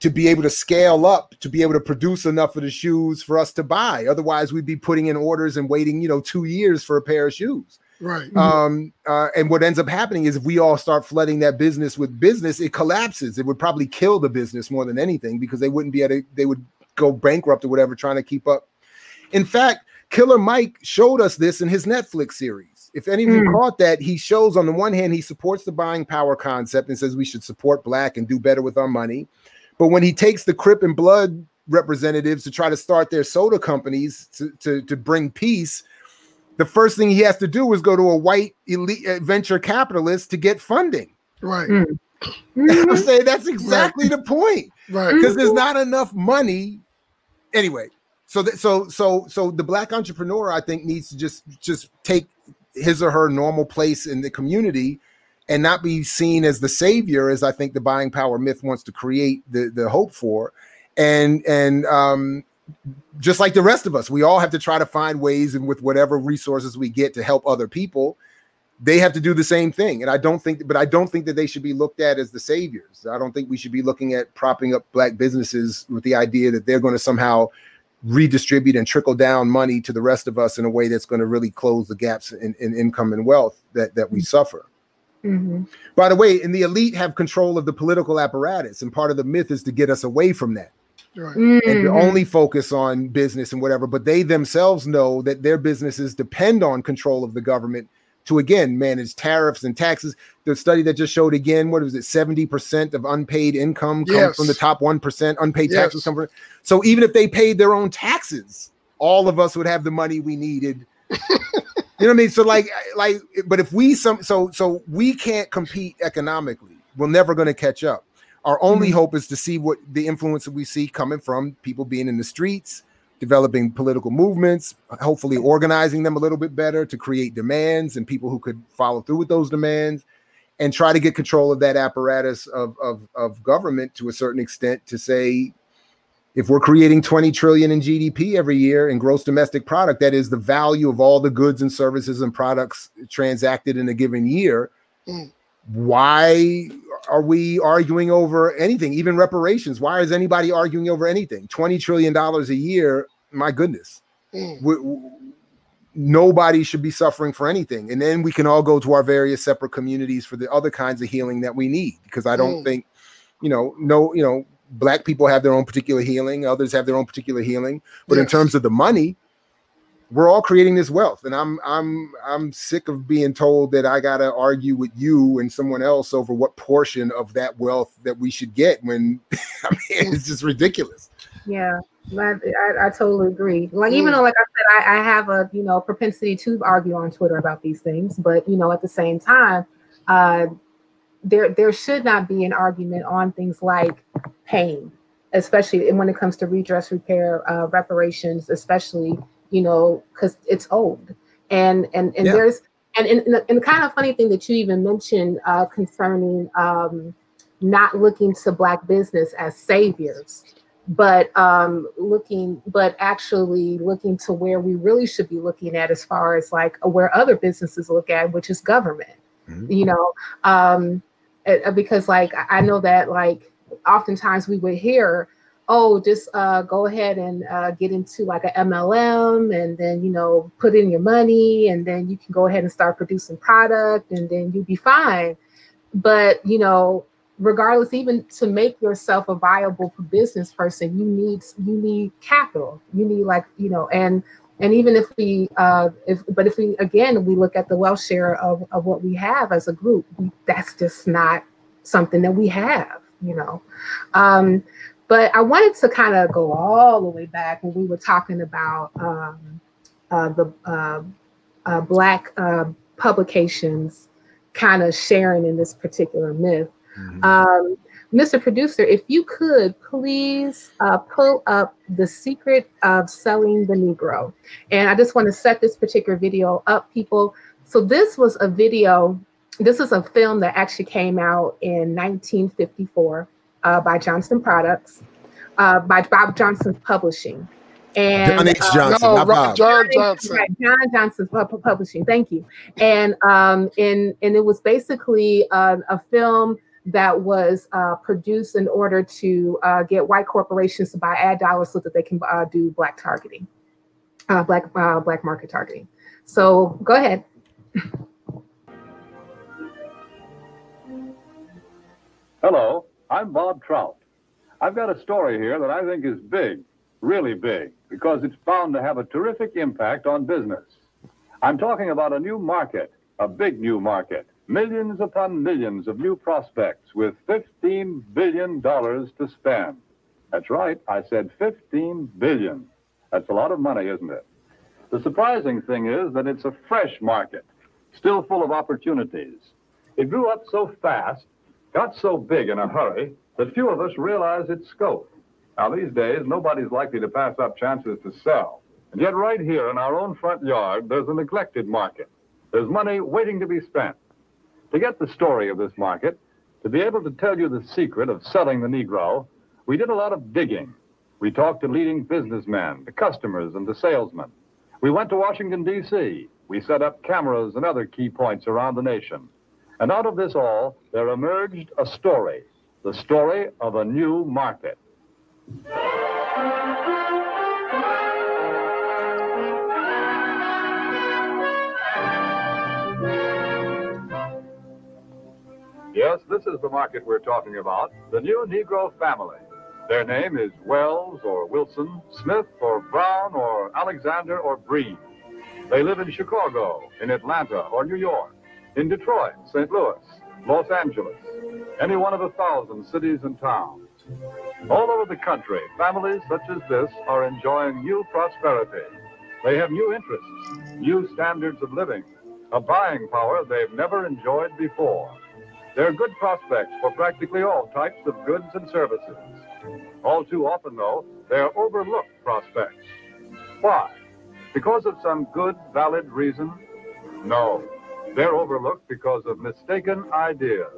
to be able to scale up to be able to produce enough of the shoes for us to buy otherwise we'd be putting in orders and waiting you know two years for a pair of shoes right. Um uh, and what ends up happening is if we all start flooding that business with business it collapses. It would probably kill the business more than anything because they wouldn't be able to they would go bankrupt or whatever trying to keep up. In fact killer mike showed us this in his netflix series. If any of you mm. caught that, he shows on the one hand, he supports the buying power concept and says we should support black and do better with our money. But when he takes the Crip and Blood representatives to try to start their soda companies to, to, to bring peace, the first thing he has to do is go to a white elite uh, venture capitalist to get funding. Right. Mm. [LAUGHS] I'm saying that's exactly right. the point. Right. Because there's not enough money. Anyway, so that so so so the black entrepreneur, I think, needs to just just take his or her normal place in the community and not be seen as the savior as I think the buying power myth wants to create the the hope for. And and um just like the rest of us, we all have to try to find ways and with whatever resources we get to help other people. They have to do the same thing. And I don't think, but I don't think that they should be looked at as the saviors. I don't think we should be looking at propping up black businesses with the idea that they're going to somehow redistribute and trickle down money to the rest of us in a way that's going to really close the gaps in, in income and wealth that, that we suffer. Mm-hmm. By the way, and the elite have control of the political apparatus, and part of the myth is to get us away from that. Right. Mm-hmm. And to only focus on business and whatever, but they themselves know that their businesses depend on control of the government to again manage tariffs and taxes. The study that just showed again, what was it, 70% of unpaid income comes yes. from the top 1%, unpaid yes. taxes come from. So even if they paid their own taxes, all of us would have the money we needed. [LAUGHS] you know what I mean? So like like but if we some so so we can't compete economically, we're never going to catch up. Our only mm-hmm. hope is to see what the influence that we see coming from people being in the streets, developing political movements, hopefully organizing them a little bit better to create demands and people who could follow through with those demands and try to get control of that apparatus of, of, of government to a certain extent to say if we're creating 20 trillion in GDP every year in gross domestic product, that is the value of all the goods and services and products transacted in a given year. Mm. Why are we arguing over anything, even reparations? Why is anybody arguing over anything? $20 trillion a year, my goodness. Mm. We, we, nobody should be suffering for anything. And then we can all go to our various separate communities for the other kinds of healing that we need. Because I don't mm. think, you know, no, you know, black people have their own particular healing, others have their own particular healing. But yes. in terms of the money, we're all creating this wealth. And i'm i'm i'm sick of being told that i gotta argue with you and someone else over what portion of that wealth that we should get when [LAUGHS] i mean it's just ridiculous. Yeah I, I, I totally agree. Like even though like i said I, I have a you know propensity to argue on twitter about these things but you know at the same time uh there there should not be an argument on things like pain especially when it comes to redress repair uh, reparations especially you know, because it's old. And and and yeah. there's and, and, and the kind of funny thing that you even mentioned uh, concerning um, not looking to black business as saviors but um, looking but actually looking to where we really should be looking at as far as like where other businesses look at which is government mm-hmm. you know um, because like i know that like oftentimes we would hear oh just uh, go ahead and uh, get into like a mlm and then you know put in your money and then you can go ahead and start producing product and then you'll be fine. But you know regardless even to make yourself a viable business person you need you need capital. You need like you know and and even if we uh if but if we again we look at the wealth share of, of what we have as a group that's just not something that we have you know. Um but i wanted to kind of go all the way back when we were talking about um uh the uh, uh black uh publications kind of sharing in this particular myth Mm-hmm. Um, Mr. Producer, if you could please uh, pull up the secret of selling the Negro. And I just want to set this particular video up, people. So this was a video, this is a film that actually came out in 1954 uh, by Johnston Products, uh, by Bob Johnson Publishing. And John H. Uh, Johnson, uh, no, Bob. John Johnson. Right, John Johnson's Publishing. Thank you. And um, and and it was basically uh, a film that was uh, produced in order to uh, get white corporations to buy ad dollars so that they can uh, do black targeting, uh, black uh, black market targeting. So go ahead. Hello, I'm Bob Trout. I've got a story here that I think is big, really big, because it's bound to have a terrific impact on business. I'm talking about a new market, a big new market Millions upon millions of new prospects with $15 billion to spend. That's right, I said 15 billion. That's a lot of money, isn't it? The surprising thing is that it's a fresh market, still full of opportunities. It grew up so fast, got so big in a hurry, that few of us realize its scope. Now, these days, nobody's likely to pass up chances to sell. And yet, right here in our own front yard, there's a neglected market. There's money waiting to be spent. To get the story of this market, to be able to tell you the secret of selling the Negro, we did a lot of digging. We talked to leading businessmen, the customers, and the salesmen. We went to Washington, D.C. We set up cameras and other key points around the nation. And out of this all, there emerged a story the story of a new market. Yes, this is the market we're talking about, the new Negro family. Their name is Wells or Wilson, Smith or Brown or Alexander or Breen. They live in Chicago, in Atlanta or New York, in Detroit, St. Louis, Los Angeles, any one of a thousand cities and towns. All over the country, families such as this are enjoying new prosperity. They have new interests, new standards of living, a buying power they've never enjoyed before. There are good prospects for practically all types of goods and services. All too often, though, they are overlooked prospects. Why? Because of some good, valid reason? No. They're overlooked because of mistaken ideas,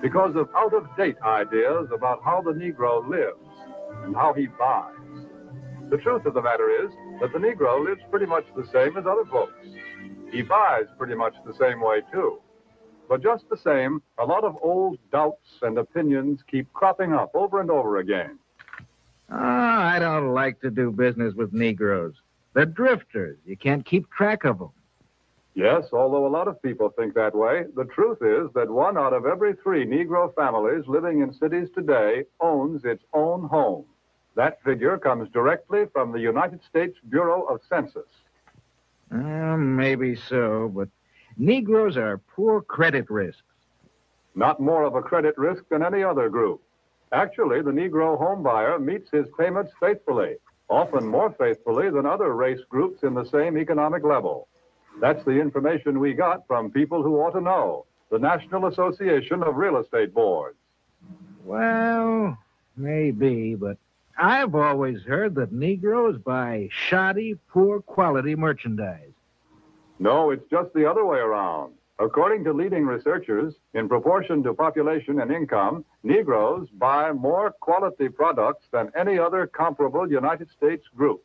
because of out of date ideas about how the Negro lives and how he buys. The truth of the matter is that the Negro lives pretty much the same as other folks. He buys pretty much the same way, too. But just the same, a lot of old doubts and opinions keep cropping up over and over again. Oh, I don't like to do business with Negroes. They're drifters. You can't keep track of them. Yes, although a lot of people think that way, the truth is that one out of every three Negro families living in cities today owns its own home. That figure comes directly from the United States Bureau of Census. Uh, maybe so, but Negroes are poor credit risks. Not more of a credit risk than any other group. Actually, the Negro homebuyer meets his payments faithfully, often more faithfully than other race groups in the same economic level. That's the information we got from people who ought to know the National Association of Real Estate Boards. Well, maybe, but I've always heard that Negroes buy shoddy, poor quality merchandise. No, it's just the other way around. According to leading researchers, in proportion to population and income, Negroes buy more quality products than any other comparable United States group.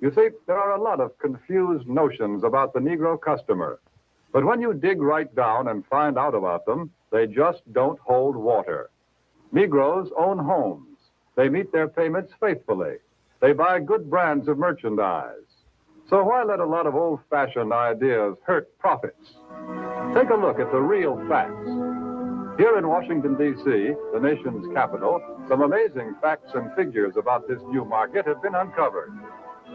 You see, there are a lot of confused notions about the Negro customer. But when you dig right down and find out about them, they just don't hold water. Negroes own homes. They meet their payments faithfully. They buy good brands of merchandise. So why let a lot of old fashioned ideas hurt profits? Take a look at the real facts. Here in Washington, D.C., the nation's capital, some amazing facts and figures about this new market have been uncovered.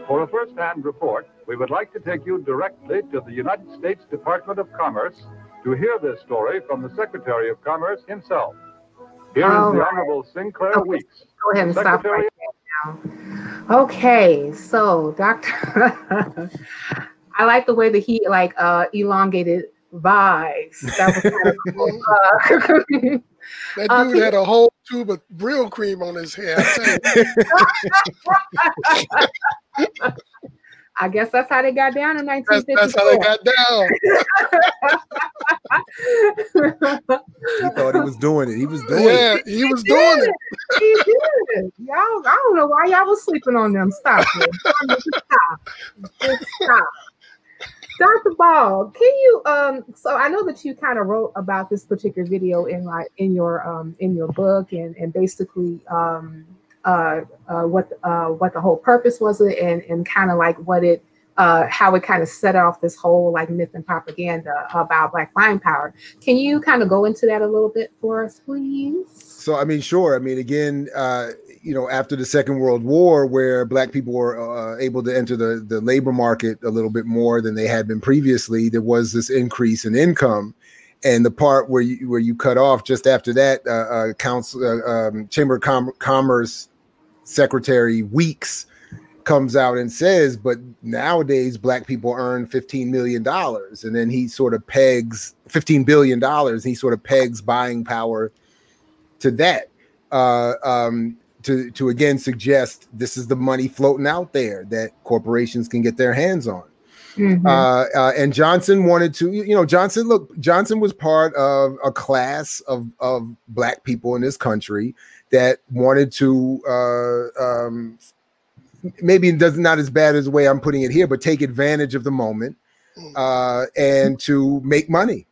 For a first hand report, we would like to take you directly to the United States Department of Commerce to hear this story from the Secretary of Commerce himself. Here is All the right. Honorable Sinclair Okay, Weeks. Go ahead and stop right there now. Okay, so Doctor, [LAUGHS] I like the way that he like uh elongated vibes. That was kind of [LAUGHS] cool. Uh, [LAUGHS] That Uh, dude had a whole tube of Brylcreem on his hair. I tell you, I guess that's how they got down in that's, that's how they got down. [LAUGHS] He thought he was doing it. He was doing it. Yeah, he was doing it. He did. Y'all, I don't know why y'all was sleeping on them. Stop it. Stop. Just stop. Dr. Ball, can you um so I know that you kind of wrote about this particular video in like in your um in your book and and basically um uh, uh what uh what the whole purpose was and and kind of like what it uh how it kind of set off this whole like myth and propaganda about black buying power. Can you kind of go into that a little bit for us, please? So I mean, sure. I mean, again, uh, you know, after the Second World War, where Black people were uh, able to enter the the labor market a little bit more than they had been previously, there was this increase in income. And the part where you where you cut off just after that, uh, uh, Council uh, um, Chamber of Com- Commerce Secretary Weeks comes out and says, but nowadays black people earn $15 million. And then he sort of pegs $15 billion. He sort of pegs buying power to that. Uh, um, to, to again suggest this is the money floating out there that corporations can get their hands on. Mhm. Uh, uh, and Johnson wanted to, you know, Johnson, look, Johnson was part of a class of, of black people in this country that wanted to, uh, um, maybe it does not as bad as the way I'm putting it here, but take advantage of the moment uh, and to make money.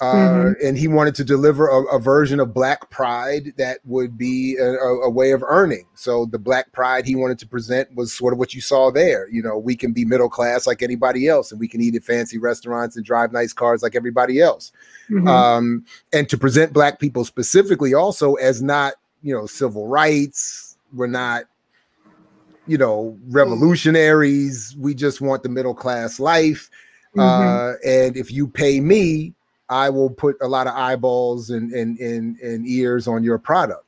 Uh, Mhm. And he wanted to deliver a, a version of Black Pride that would be a, a, way of earning. So the Black Pride he wanted to present was sort of what you saw there. You know, we can be middle class like anybody else, and we can eat at fancy restaurants and drive nice cars like everybody else Mhm. um, and to present black people specifically also as not you know civil rights. We're not you know revolutionaries. We just want the middle class life. Uh, and if you pay me i will put a lot of eyeballs and and and, and ears on your product.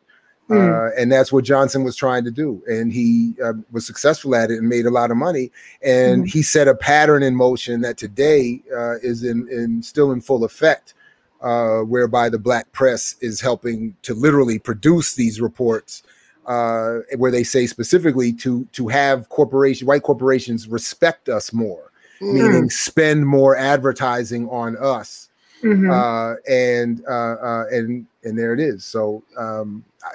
Uh, and that's what Johnson was trying to do, and he uh, was successful at it and made a lot of money. And he set a pattern in motion that today uh, is in, in still in full effect, uh, whereby the black press is helping to literally produce these reports, uh, where they say specifically to to have corporation white corporations respect us more, Mm. meaning spend more advertising on us Mhm. uh, and uh, uh, and and there it is. So um, I,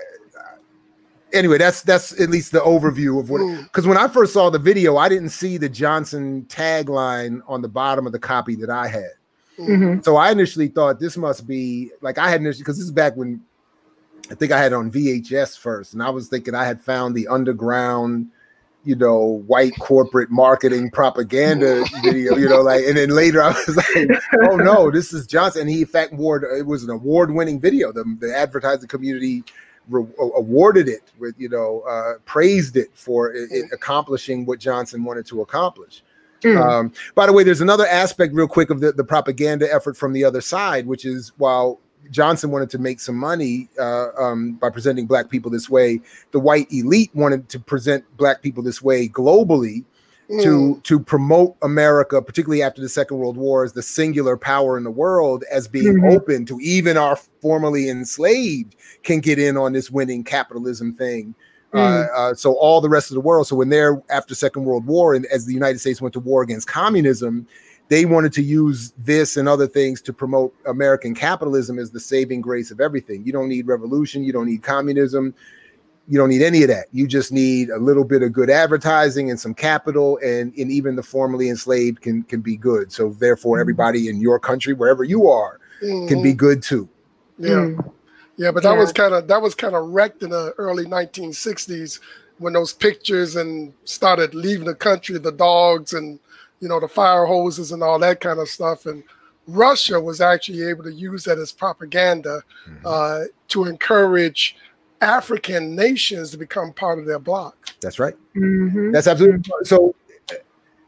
anyway, that's that's at least the overview of what. Because when I first saw the video, I didn't see the Johnson tagline on the bottom of the copy that I had. Mhm. So I initially thought this must be like I had initially because this is back when I think I had it on VHS first, and I was thinking I had found the underground, you know, white corporate marketing propaganda [LAUGHS] video, you know, like, and then later I was like, oh no, this is Johnson. And he in fact award it was an award-winning video. The, the advertising community re- awarded it with, you know, uh, praised it for it, it accomplishing what Johnson wanted to accomplish. Mm. Um, by the way, there's another aspect, real quick, of the, the propaganda effort from the other side, which is while Johnson wanted to make some money uh, um, by presenting black people this way, the white elite wanted to present black people this way globally Mm. to to promote America, particularly after the Second World War, as the singular power in the world, as being Mhm. open to even our formerly enslaved can get in on this winning capitalism thing. Uh, Mm. uh, so all the rest of the world. So when they're after Second World War, and as the United States went to war against communism, they wanted to use this and other things to promote American capitalism as the saving grace of everything. You don't need revolution, you don't need communism, you don't need any of that. You just need a little bit of good advertising and some capital, and, and even the formerly enslaved can can be good. So therefore, Mm-hmm. everybody in your country, wherever you are, can be Mhm. good too. Yeah. Mm. Yeah, but that Yeah. was kind of that was kind of wrecked in the early 1960s when those pictures and started leaving the country, the dogs and you know the fire hoses and all that kind of stuff. And Russia was actually able to use that as propaganda uh, to encourage African nations to become part of their bloc. That's right. Mhm. That's absolutely so.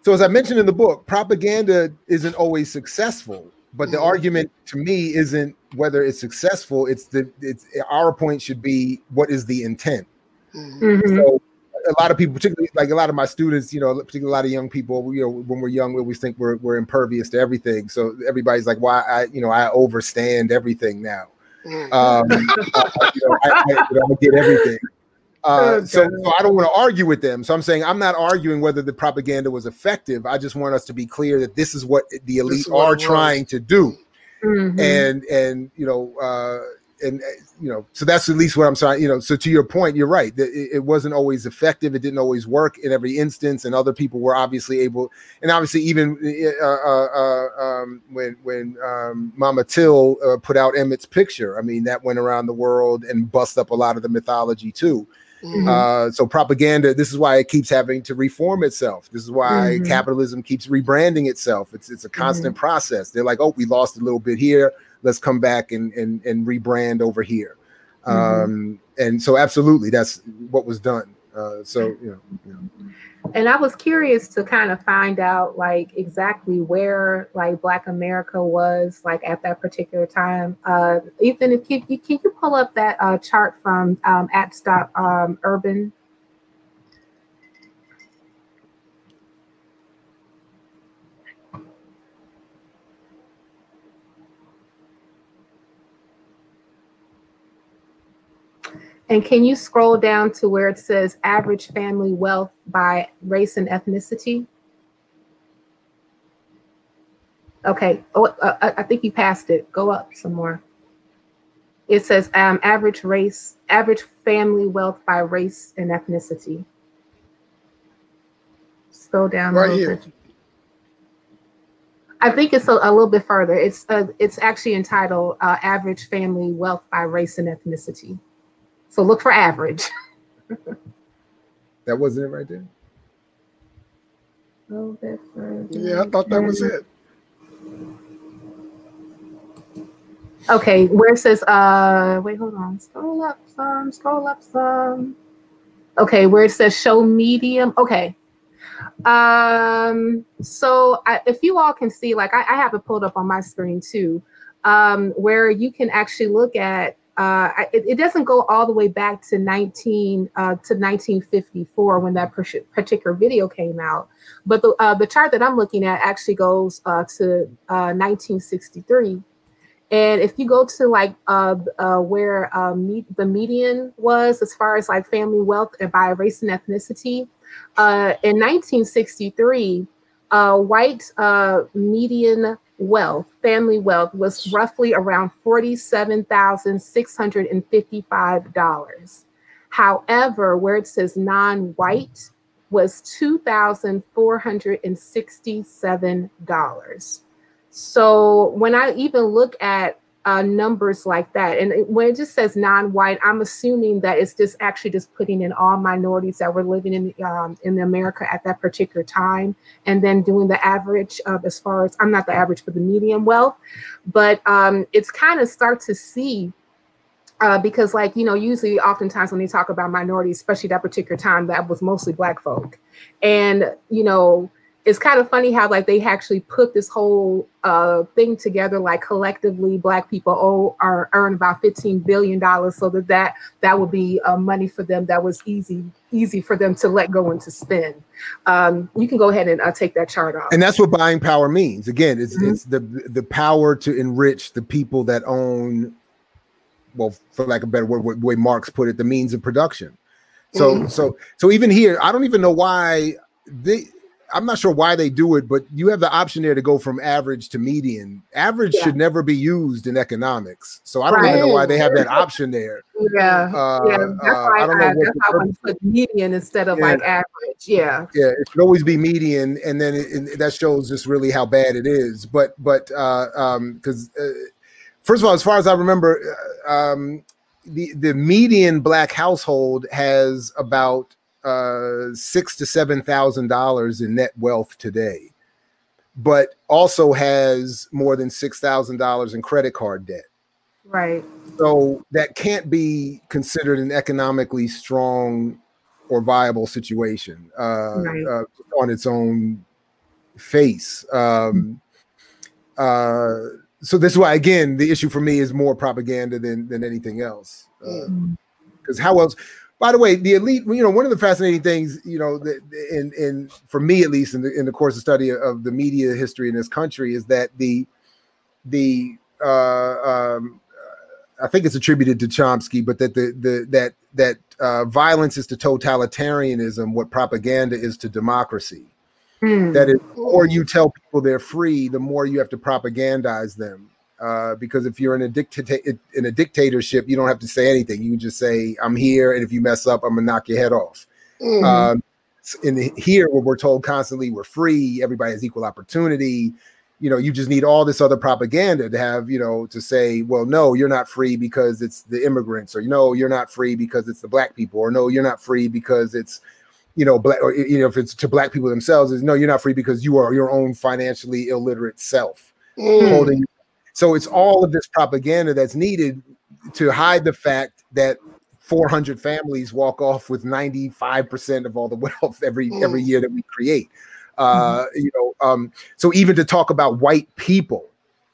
So as I mentioned in the book, propaganda isn't always successful, but the Mhm. argument to me isn't whether it's successful. It's the it's our point should be what is the intent. Mhm. Mhm. So a lot of people, particularly like a lot of my students, you know, particularly a lot of young people, you know, when we're young, we always think we're we're impervious to everything. So everybody's like, why I, you know, I overstand everything now. Mhm. Um, [LAUGHS] I, you know, I, I, you know, I get everything. Uh, so, so I don't want to argue with them. So I'm saying I'm not arguing whether the propaganda was effective. I just want us to be clear that this is what the elite are trying to do Mhm. and and you know uh and uh, you know so that's at least what i'm saying you know so to your point you're right that it, it wasn't always effective it didn't always work in every instance and other people were obviously able and obviously even uh, uh, uh um when when um mama till uh, put out emmett's picture i mean that went around the world and bust up a lot of the mythology too Mhm. uh, so propaganda, this is why it keeps having to reform itself. This is why Mhm. capitalism keeps rebranding itself. It's it's a constant process. They're like, oh, we lost a little bit here. Let's come back and and, and rebrand over here. Mhm. Um, and so absolutely, that's what was done. Uh, so you know, you know. and I was curious to kind of find out like exactly where like Black America was like at that particular time. Uh, Ethan, if you, can you pull up that uh, chart from um, at Stop um, Urban? And can you scroll down to where it says average family wealth by race and ethnicity? Okay, oh, uh, I think you passed it. Go up some more. It says um, average race, average family wealth by race and ethnicity. Scroll down a right little here. bit. I think it's a, a little bit further. It's uh, it's actually entitled uh, "Average Family Wealth by Race and Ethnicity." So look for average. [LAUGHS] that wasn't it right there. A little bit further. Yeah, I thought that was it. Okay, where it says, uh, wait, hold on. Scroll up some, scroll up some. Okay, where it says show medium. Okay. Um, so I, if you all can see, like I, I have it pulled up on my screen too, um, where you can actually look at uh, it, it doesn't go all the way back to 19 uh, to 1954 when that particular video came out, but the uh, the chart that I'm looking at actually goes uh, to uh, 1963. And if you go to like uh, uh, where uh, me- the median was as far as like family wealth and by race and ethnicity, uh, in 1963, uh, white uh, median wealth, family wealth, was roughly around $47,655. However, where it says non white was $2,467. So when I even look at uh, numbers like that, and when it just says non-white, I'm assuming that it's just actually just putting in all minorities that were living in um, in America at that particular time, and then doing the average of as far as I'm not the average for the median wealth, but um, it's kind of start to see uh, because like you know usually oftentimes when they talk about minorities especially that particular time that was mostly black folk. And you know it's kind of funny how like they actually put this whole uh, thing together like collectively black people owe, are earn about 15 billion dollars so that that that would be uh, money for them that was easy easy for them to let go and to spend um, you can go ahead and uh, take that chart off and that's what buying power means again it's Mhm. it's the the power to enrich the people that own well for lack of a better word the way marx put it the means of production so Mhm. so so even here i don't even know why they I'm not sure why they do it, but you have the option there to go from average to median. Average Yeah. should never be used in economics, so I don't Right. even know why they have that option there. Yeah. Uh, yeah. That's uh, why I I, don't know what that's how I put median instead of Yeah. like average. Yeah. Yeah, it should always be median, and then it, it- that shows just really how bad it is. But but uh, um, because uh, first of all, as far as I remember, uh, um, the the median black household has about uh, six to seven thousand dollars in net wealth today, but also has more than six thousand dollars in credit card debt. Right. So that can't be considered an economically strong or viable situation uh, Right. uh, on its own face. Um, uh, so this is why, again, the issue for me is more propaganda than than anything else. Because how else? By the way, the elite. You know, one of the fascinating things, you know, that in in for me at least in the in the course of study of the media history in this country is that the the uh, um, I think it's attributed to Chomsky, but that the the that that uh, violence is to totalitarianism what propaganda is to democracy. Mm. That is, the more you tell people they're free, the more you have to propagandize them. Uh, because if you're in a dictator in a dictatorship, you don't have to say anything. You just say, "I'm here," and if you mess up, I'm gonna knock your head off. Mhm. Um, in here, where we're told constantly we're free, everybody has equal opportunity. You know, you just need all this other propaganda to have, you know, to say, well, no, you're not free because it's the immigrants, or no, you're not free because it's the black people, or no, you're not free because it's, you know, black, or you know, if it's to black people themselves, is no, you're not free because you are your own financially illiterate self Mm. holding. So it's all of this propaganda that's needed to hide the fact that 400 families walk off with 95% of all the [LAUGHS] wealth every every year that we create. Uh, you know, um, so even to talk about white people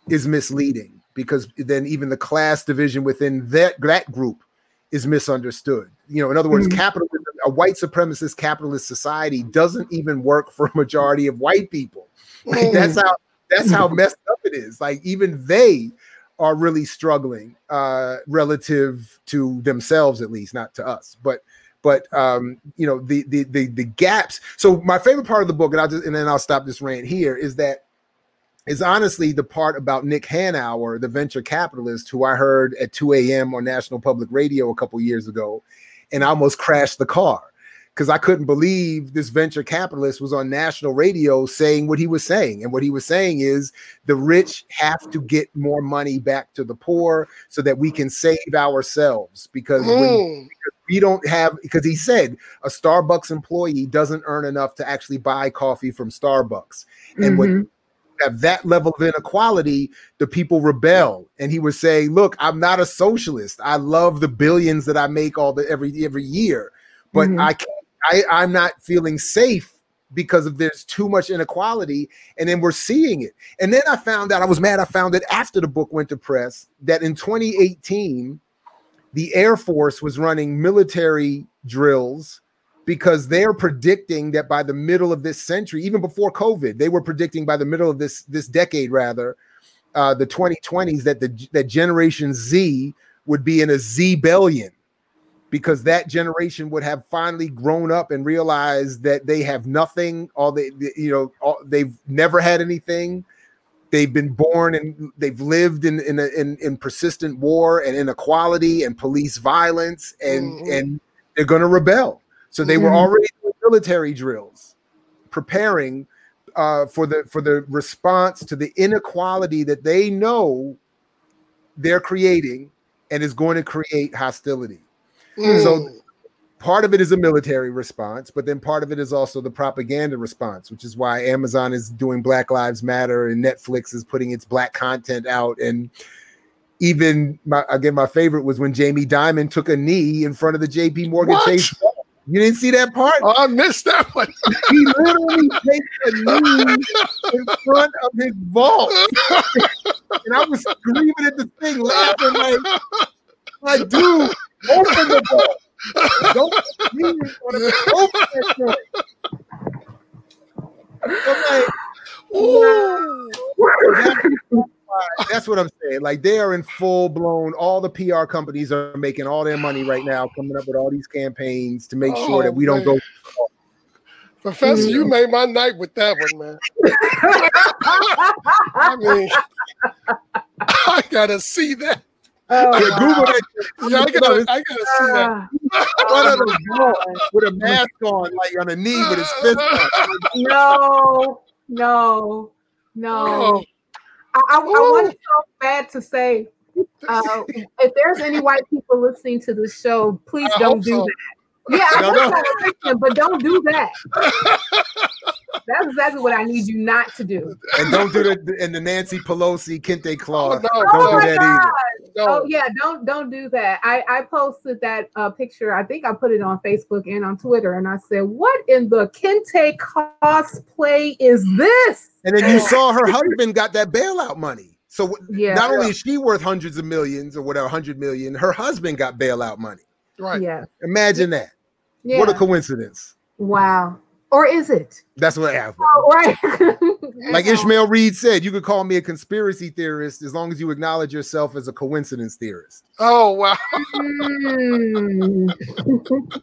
is misleading because then even the class division within that that group is misunderstood. You know, in other words, Mhm. capitalism, a white supremacist capitalist society doesn't even work for a majority of white people. [LAUGHS] Like, that's how that's how [LAUGHS] messed up it is. Like even they are really struggling uh relative to themselves at least, not to us. But but um you know the the the, the gaps. So my favorite part of the book, and I'll just and then I'll stop this rant here, is that is honestly the part about Nick Hanauer, the venture capitalist, who I heard at 2 a.m. on National Public Radio a couple years ago, and I almost crashed the car because I couldn't believe this venture capitalist was on national radio saying what he was saying. And what he was saying is the rich have to get more money back to the poor so that we can save ourselves because when Mm. we don't have because he said a Starbucks employee doesn't earn enough to actually buy coffee from Starbucks. And when Mhm. you have that level of inequality, the people rebel. And he was saying, "Look, I'm not a socialist. I love the billions that I make all the every every year, but Mhm. I can't. I, I'm not feeling safe." Because of there's too much inequality, and then we're seeing it. And then I found out I was mad. I found it after the book went to press that in 2018, the Air Force was running military drills because they're predicting that by the middle of this century, even before COVID, they were predicting by the middle of this this decade, rather, uh, the 2020s, that the that Generation Z would be in a Z billion because that generation would have finally grown up and realized that they have nothing. All they, you know, all, they've never had anything. They've been born and they've lived in in, a, in in persistent war and inequality and police violence, and Mhm. and they're going to rebel. So they were Mhm. already doing military drills, preparing uh, for the for the response to the inequality that they know they're creating and is going to create hostility. Mm. So part of it is a military response, but then part of it is also the propaganda response, which is why Amazon is doing Black Lives Matter and Netflix is putting its black content out. And even my again, my favorite was when Jamie Dimon took a knee in front of the JP Morgan What? Chase. You didn't see that part? Oh, I missed that one. He literally takes a knee in front of his vault. and I was screaming at the thing, laughing like, like, dude, open the door. Don't put me in front of it. Open that joint. I'm like, Ooh. that's, that's what I'm saying. Like they are in full blown. All the PR companies are making all their money right now, coming up with all these campaigns to make sure Oh, that we don't man. go. Professor, you mm-hmm. made my night with that one, man. [LAUGHS] I mean, I gotta see that. Oh, Yeah, Google that. Yeah, I gotta, I gotta see that. Ah, One of them [LAUGHS] with a mask on, like on a knee with his fist up. no, no, no. Oh, I, I, I want so bad to say, uh, if there's any white people listening to the show, please I don't do so. that. Yeah, I No, want no. to but don't do that. [LAUGHS] That's exactly what I need you not to do. And don't do the and the Nancy Pelosi Kente Cloth. Oh, no, Oh Don't do my that God. either. No. Oh yeah, don't don't do that. I I posted that uh, picture. I think I put it on Facebook and on Twitter, and I said, "What in the Kente cosplay is this?" And then you saw her [LAUGHS] husband got that bailout money. So Yeah, not only is she worth hundreds of millions or whatever, hundred million, her husband got bailout money. Right. yeah, Imagine that. yeah. What a coincidence. wow. Or is it? That's what happened. Oh, right. [LAUGHS] Like Ishmael Reed said, you could call me a conspiracy theorist as long as you acknowledge yourself as a coincidence theorist. Oh wow. Hmm. [LAUGHS]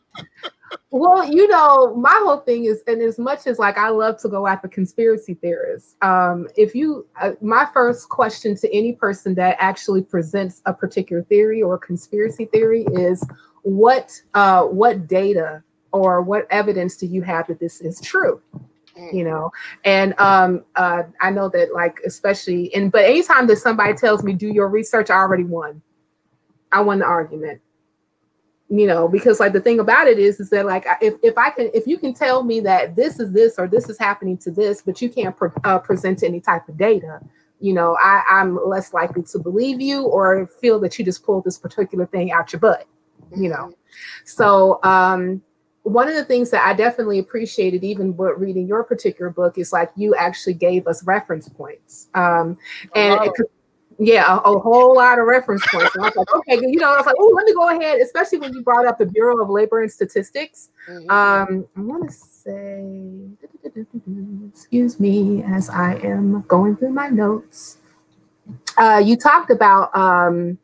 well, you know, my whole thing is, and as much as like I love to go after conspiracy theorists, um, if you, uh, my first question to any person that actually presents a particular theory or conspiracy theory is, what, uh, what data or what evidence do you have that this is true? you know? And um uh i know that like especially and but anytime that somebody tells me do your research i already won. I won the argument. You know because like the thing about it is is that like if, if i can if you can tell me that this is this or this is happening to this but you can't pre- uh, present any type of data you know i i'm less likely to believe you or feel that you just pulled this particular thing out your butt you know? So um one of the things that I definitely appreciated, even with reading your particular book, is like you actually gave us reference points. Um, and Wow. it yeah, a, a whole lot of reference points. And I was like, okay, you know, I was like, oh, let me go ahead, especially when you brought up the Bureau of Labor and Statistics. Mhm. Um, I want to say, excuse me, as I am going through my notes. Uh, you talked about um,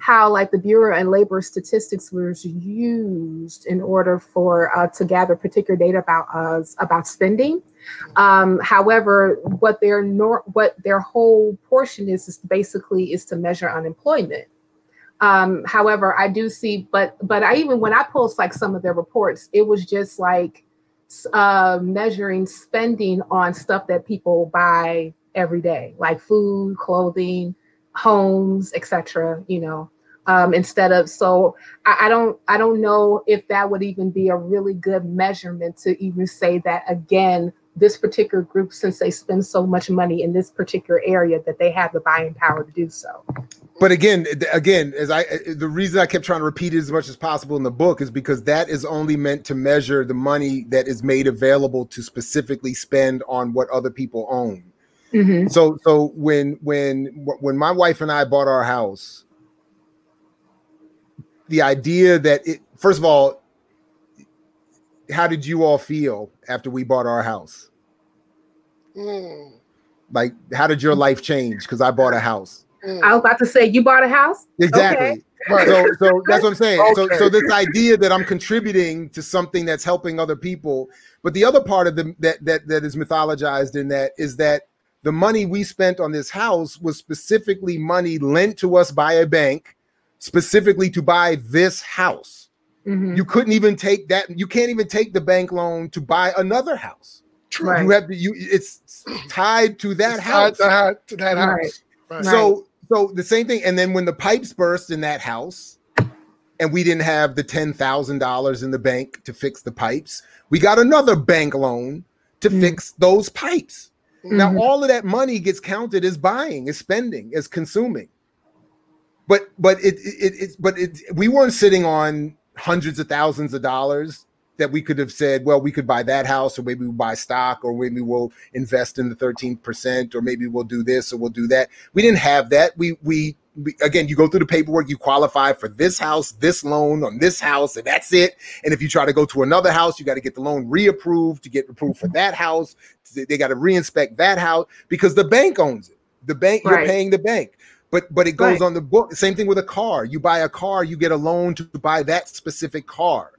how, like, the Bureau and Labor Statistics was used in order for uh, to gather particular data about us about spending. Um, however, what their nor- what their whole portion is is basically is to measure unemployment. Um, however, I do see, but but I even when I post like some of their reports, it was just like uh, measuring spending on stuff that people buy every day, like food, clothing, homes, etc. You know, um, instead of so I, I don't I don't know if that would even be a really good measurement to even say that again. This particular group, since they spend so much money in this particular area, that they have the buying power to do so. But again, again, as I the reason I kept trying to repeat it as much as possible in the book is because that is only meant to measure the money that is made available to specifically spend on what other people own. Mhm. So so when when when my wife and I bought our house, the idea that it first of all, how did you all feel after we bought our house? Mm, Like, how did your life change? Because I bought a house. mm. I was about to say, you bought a house? Exactly. Right. So, so that's what I'm saying. So, so this idea that I'm contributing to something that's helping other people, but the other part of the that that that is mythologized in that is that the money we spent on this house was specifically money lent to us by a bank, specifically to buy this house. Mhm. You couldn't even take that. You can't even take the bank loan to buy another house. Right. You have to. You it's tied to that It's house. tied to, to that house. Right. Right. So so the same thing, and then when the pipes burst in that house, and we didn't have the ten thousand dollars in the bank to fix the pipes, we got another bank loan to Mm. fix those pipes. Now Mhm. all of that money gets counted as buying, as spending, as consuming. But but it it, it but it we weren't sitting on hundreds of thousands of dollars that we could have said, well, we could buy that house, or maybe we'll buy stock, or maybe we'll invest in the 13%, or maybe we'll do this or we'll do that. We didn't have that. We, we again, you go through the paperwork, you qualify for this house, this loan on this house, and that's it. And if you try to go to another house, you got to get the loan reapproved to get approved for that house. They got to reinspect that house because the bank owns it. The bank, you're paying the bank. But but it goes Right. on the book. Same thing with a car. You buy a car, you get a loan to buy that specific car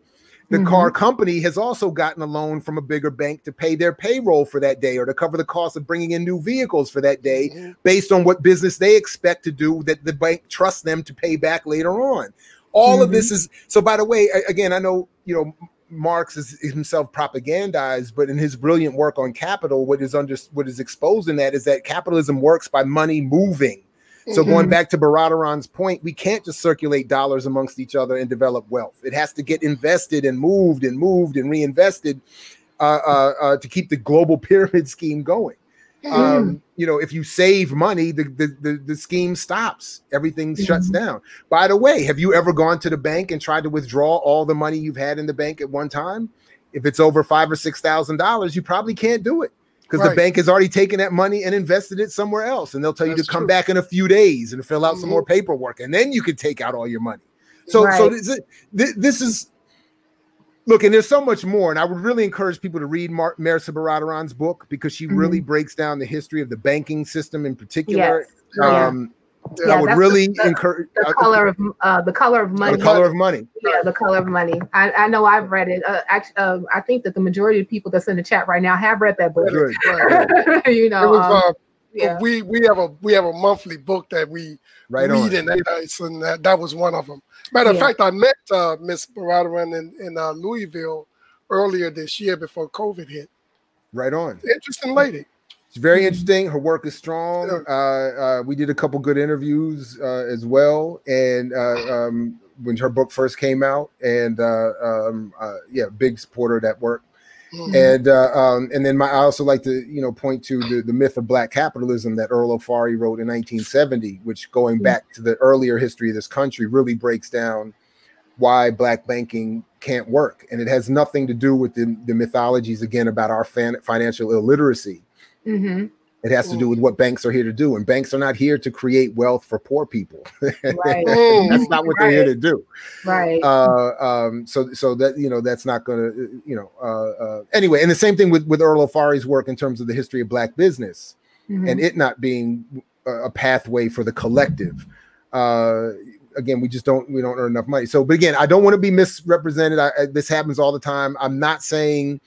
the Mhm. car company has also gotten a loan from a bigger bank to pay their payroll for that day or to cover the cost of bringing in new vehicles for that day Mhm. based on what business they expect to do that the bank trusts them to pay back later on. All of this is so. By the way, again, I know you know Marx is himself propagandized, but in his brilliant work on capital, what is under what is exposed in that is that capitalism works by money moving. So going Mhm. back to Baradaran's point, we can't just circulate dollars amongst each other and develop wealth. It has to get invested and moved and moved and reinvested uh, uh, uh, to keep the global [LAUGHS] pyramid scheme going. Um, you know, if you save money, the the, the, the scheme stops. Everything shuts Mhm. down. By the way, have you ever gone to the bank and tried to withdraw all the money you've had in the bank at one time? If it's over five or six thousand dollars, you probably can't do it because the bank has already taken that money and invested it somewhere else, and they'll tell you to come true. back in a few days and fill out some Mhm. more paperwork, and then you can take out all your money. So, so Right. this, this, this is look, and there's so much more. And I would really encourage people to read Mar- Mehrsa Baradaran's book because she really Mm-hmm. breaks down the history of the banking system in particular. Yes. Um, Yeah, I would really the- encourage the color of uh, the color of money. the color of money. Yeah, the color of money. I, I know I've read it. Uh, actually, uh, I think that the majority of people that's in the chat right now have read that book. Good. Right. [LAUGHS] [LAUGHS] you know, was, um, uh, yeah. we we have a we have a monthly book that we Right read on. in ADOS, and that, that was one of them. Matter of fact, I met uh, Miss Baradaran in, in uh, Louisville earlier this year before COVID hit. Right on. Interesting lady. It's very interesting. Her work is strong. Uh, uh, we did a couple good interviews uh, as well, and uh, um, when her book first came out, and uh, um, uh, yeah, big supporter of that work. Mhm. And uh, um, and then my, I also like to you know point to the, the myth of black capitalism that Earl Ofari wrote in 1970, which going back to the earlier history of this country really breaks down why black banking can't work, and it has nothing to do with the, the mythologies again about our fan, financial illiteracy. Hmm It has to do with what banks are here to do, and banks are not here to create wealth for poor people. Right. [LAUGHS] That's not what they're here to do. Right. Uh, um, so, so that you know, that's not going to, you know. Uh, uh, anyway, and the same thing with with Earl Ofari's work in terms of the history of black business Mhm. and it not being a a pathway for the collective. Uh, again, we just don't we don't earn enough money. So, but again, I don't want to be misrepresented. I, I, this happens all the time. I'm not saying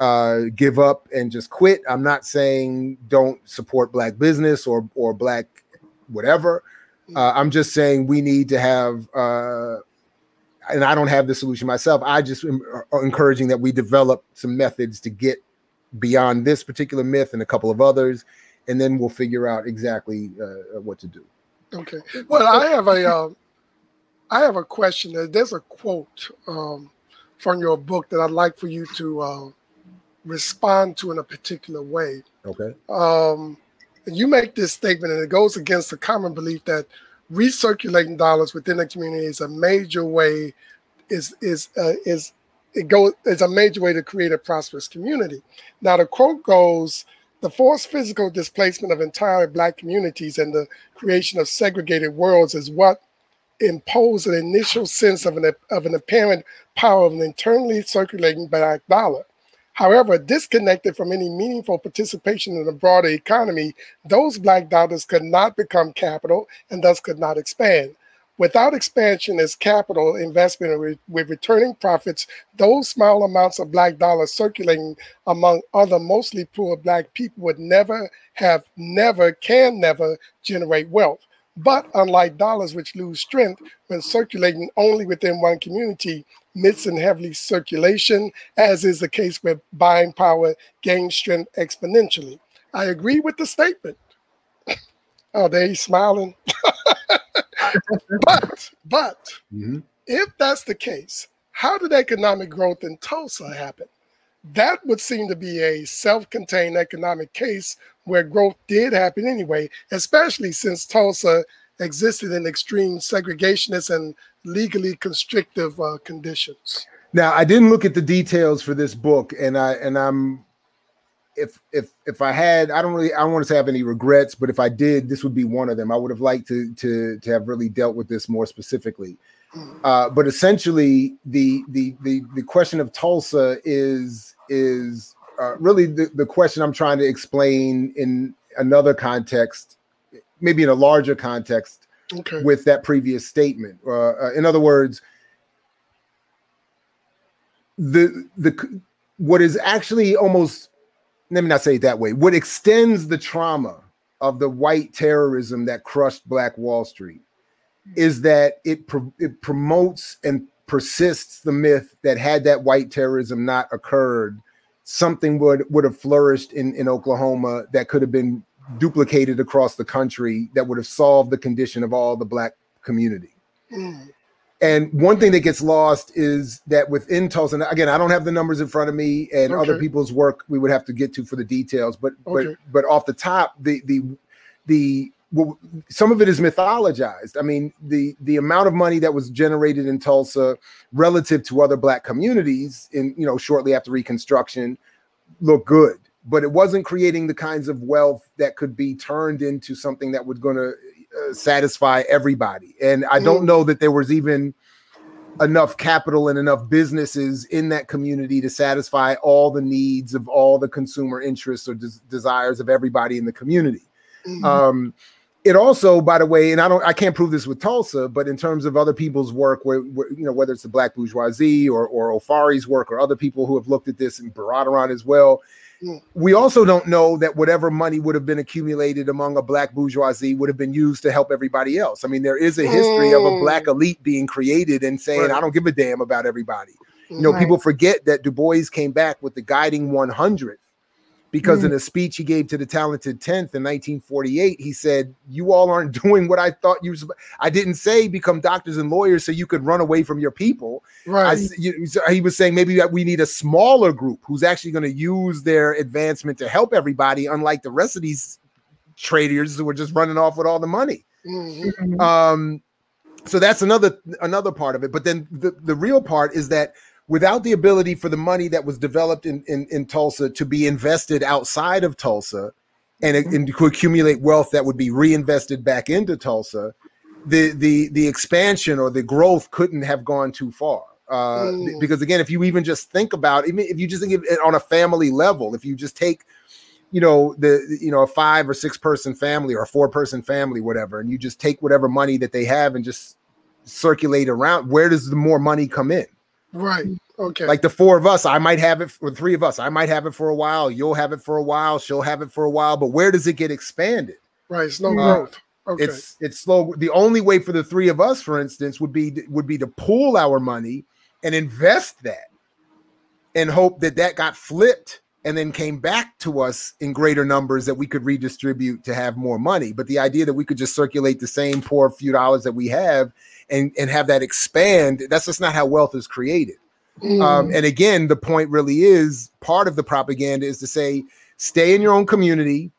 uh, give up and just quit. I'm not saying don't support black business or or black whatever. Uh, I'm just saying we need to have. Uh, and I don't have the solution myself. I just am uh, encouraging that we develop some methods to get beyond this particular myth and a couple of others, and then we'll figure out exactly uh, what to do. Okay. Well, I have a uh, I have a question. There's a quote um, from your book that I'd like for you to uh, respond to in a particular way. Okay. Um, and you make this statement, and it goes against the common belief that recirculating dollars within the community is a major way is is uh, is it goes is a major way to create a prosperous community. Now the quote goes. The forced physical displacement of entire black communities and the creation of segregated worlds is what impose an initial sense of an, of an apparent power of an internally circulating black dollar. However, disconnected from any meaningful participation in the broader economy, those black dollars could not become capital and thus could not expand. Without expansion as capital investment with returning profits, those small amounts of black dollars circulating among other mostly poor black people would never have, never, can never generate wealth. But unlike dollars, which lose strength when circulating only within one community, myths in heavily circulation, as is the case with buying power, gain strength exponentially. I agree with the statement. oh, there he's smiling. [LAUGHS] but, but Mhm. if that's the case, how did economic growth in Tulsa happen? That would seem to be a self contained economic case where growth did happen anyway, especially since Tulsa existed in extreme segregationist and legally constrictive uh, conditions. Now, I didn't look at the details for this book, and I and I'm if if if I had, I don't really, I don't want to say I have any regrets, but if I did, this would be one of them. I would have liked to to to have really dealt with this more specifically. Uh, but essentially, the the the the question of Tulsa is is uh, really the, the question I'm trying to explain in another context, maybe in a larger context Okay. with that previous statement. Uh, uh, in other words, the the what is actually almost let me not say it that way. What extends the trauma of the white terrorism that crushed Black Wall Street is that it pro- it promotes and persists the myth that had that white terrorism not occurred, something would would have flourished in in Oklahoma that could have been duplicated across the country that would have solved the condition of all the black community. Mm. And one thing that gets lost is that within Tulsa, and again, I don't have the numbers in front of me, and Okay. other people's work we would have to get to for the details. But Okay. but but off the top, the the the well, some of it is mythologized. I mean, the the amount of money that was generated in Tulsa relative to other black communities in you know shortly after Reconstruction looked good, but it wasn't creating the kinds of wealth that could be turned into something that was going to uh, satisfy everybody. And I don't Mm. know that there was even enough capital and enough businesses in that community to satisfy all the needs of all the consumer interests or des- desires of everybody in the community. Mhm. Um, it also, by the way, and I don't, I can't prove this with Tulsa, but in terms of other people's work, where, where you know whether it's the Black bourgeoisie or or Ofari's work or other people who have looked at this and Baradaran as well, Mm. we also don't know that whatever money would have been accumulated among a Black bourgeoisie would have been used to help everybody else. I mean, there is a history of a Mm. Black elite being created and saying, Right. "I don't give a damn about everybody." You know, Right. people forget that Du Bois came back with the guiding 100 because Mm. in a speech he gave to the talented 10th in 1948, he said, You all aren't [LAUGHS] doing what I thought you. I didn't say become doctors and lawyers so you could run away from your people. Right. s- you- so he was saying maybe that we need a smaller group who's actually going to use their advancement to help everybody, unlike the rest of these traders who are just running off with all the money Mhm. Mhm. um so that's another another part of it but then the, the real part is that without the ability for the money that was developed in in, in tulsa to be invested outside of tulsa and, and to accumulate wealth that would be reinvested back into tulsa the the the expansion or the growth couldn't have gone too far. Uh, Mm. because again if you even just think about even if you just think of it on a family level if you just take you know the you know a five or six person family or a four person family whatever and you just take whatever money that they have and just circulate around where does the more money come in Right. Okay. like the four of us i might have it for three of us i might have it for a while you'll have it for a while she'll have it for a while but where does it get expanded right. It's no Uh, growth. Okay. it's it's slow the only way for the three of us for instance would be would be to pool our money and invest that and hope that that got flipped and then came back to us in greater numbers that we could redistribute to have more money but the idea that we could just circulate the same poor few dollars that we have and and have that expand that's just not how wealth is created Mm. um, and again, the point really is part of the propaganda is to say, stay in your own community,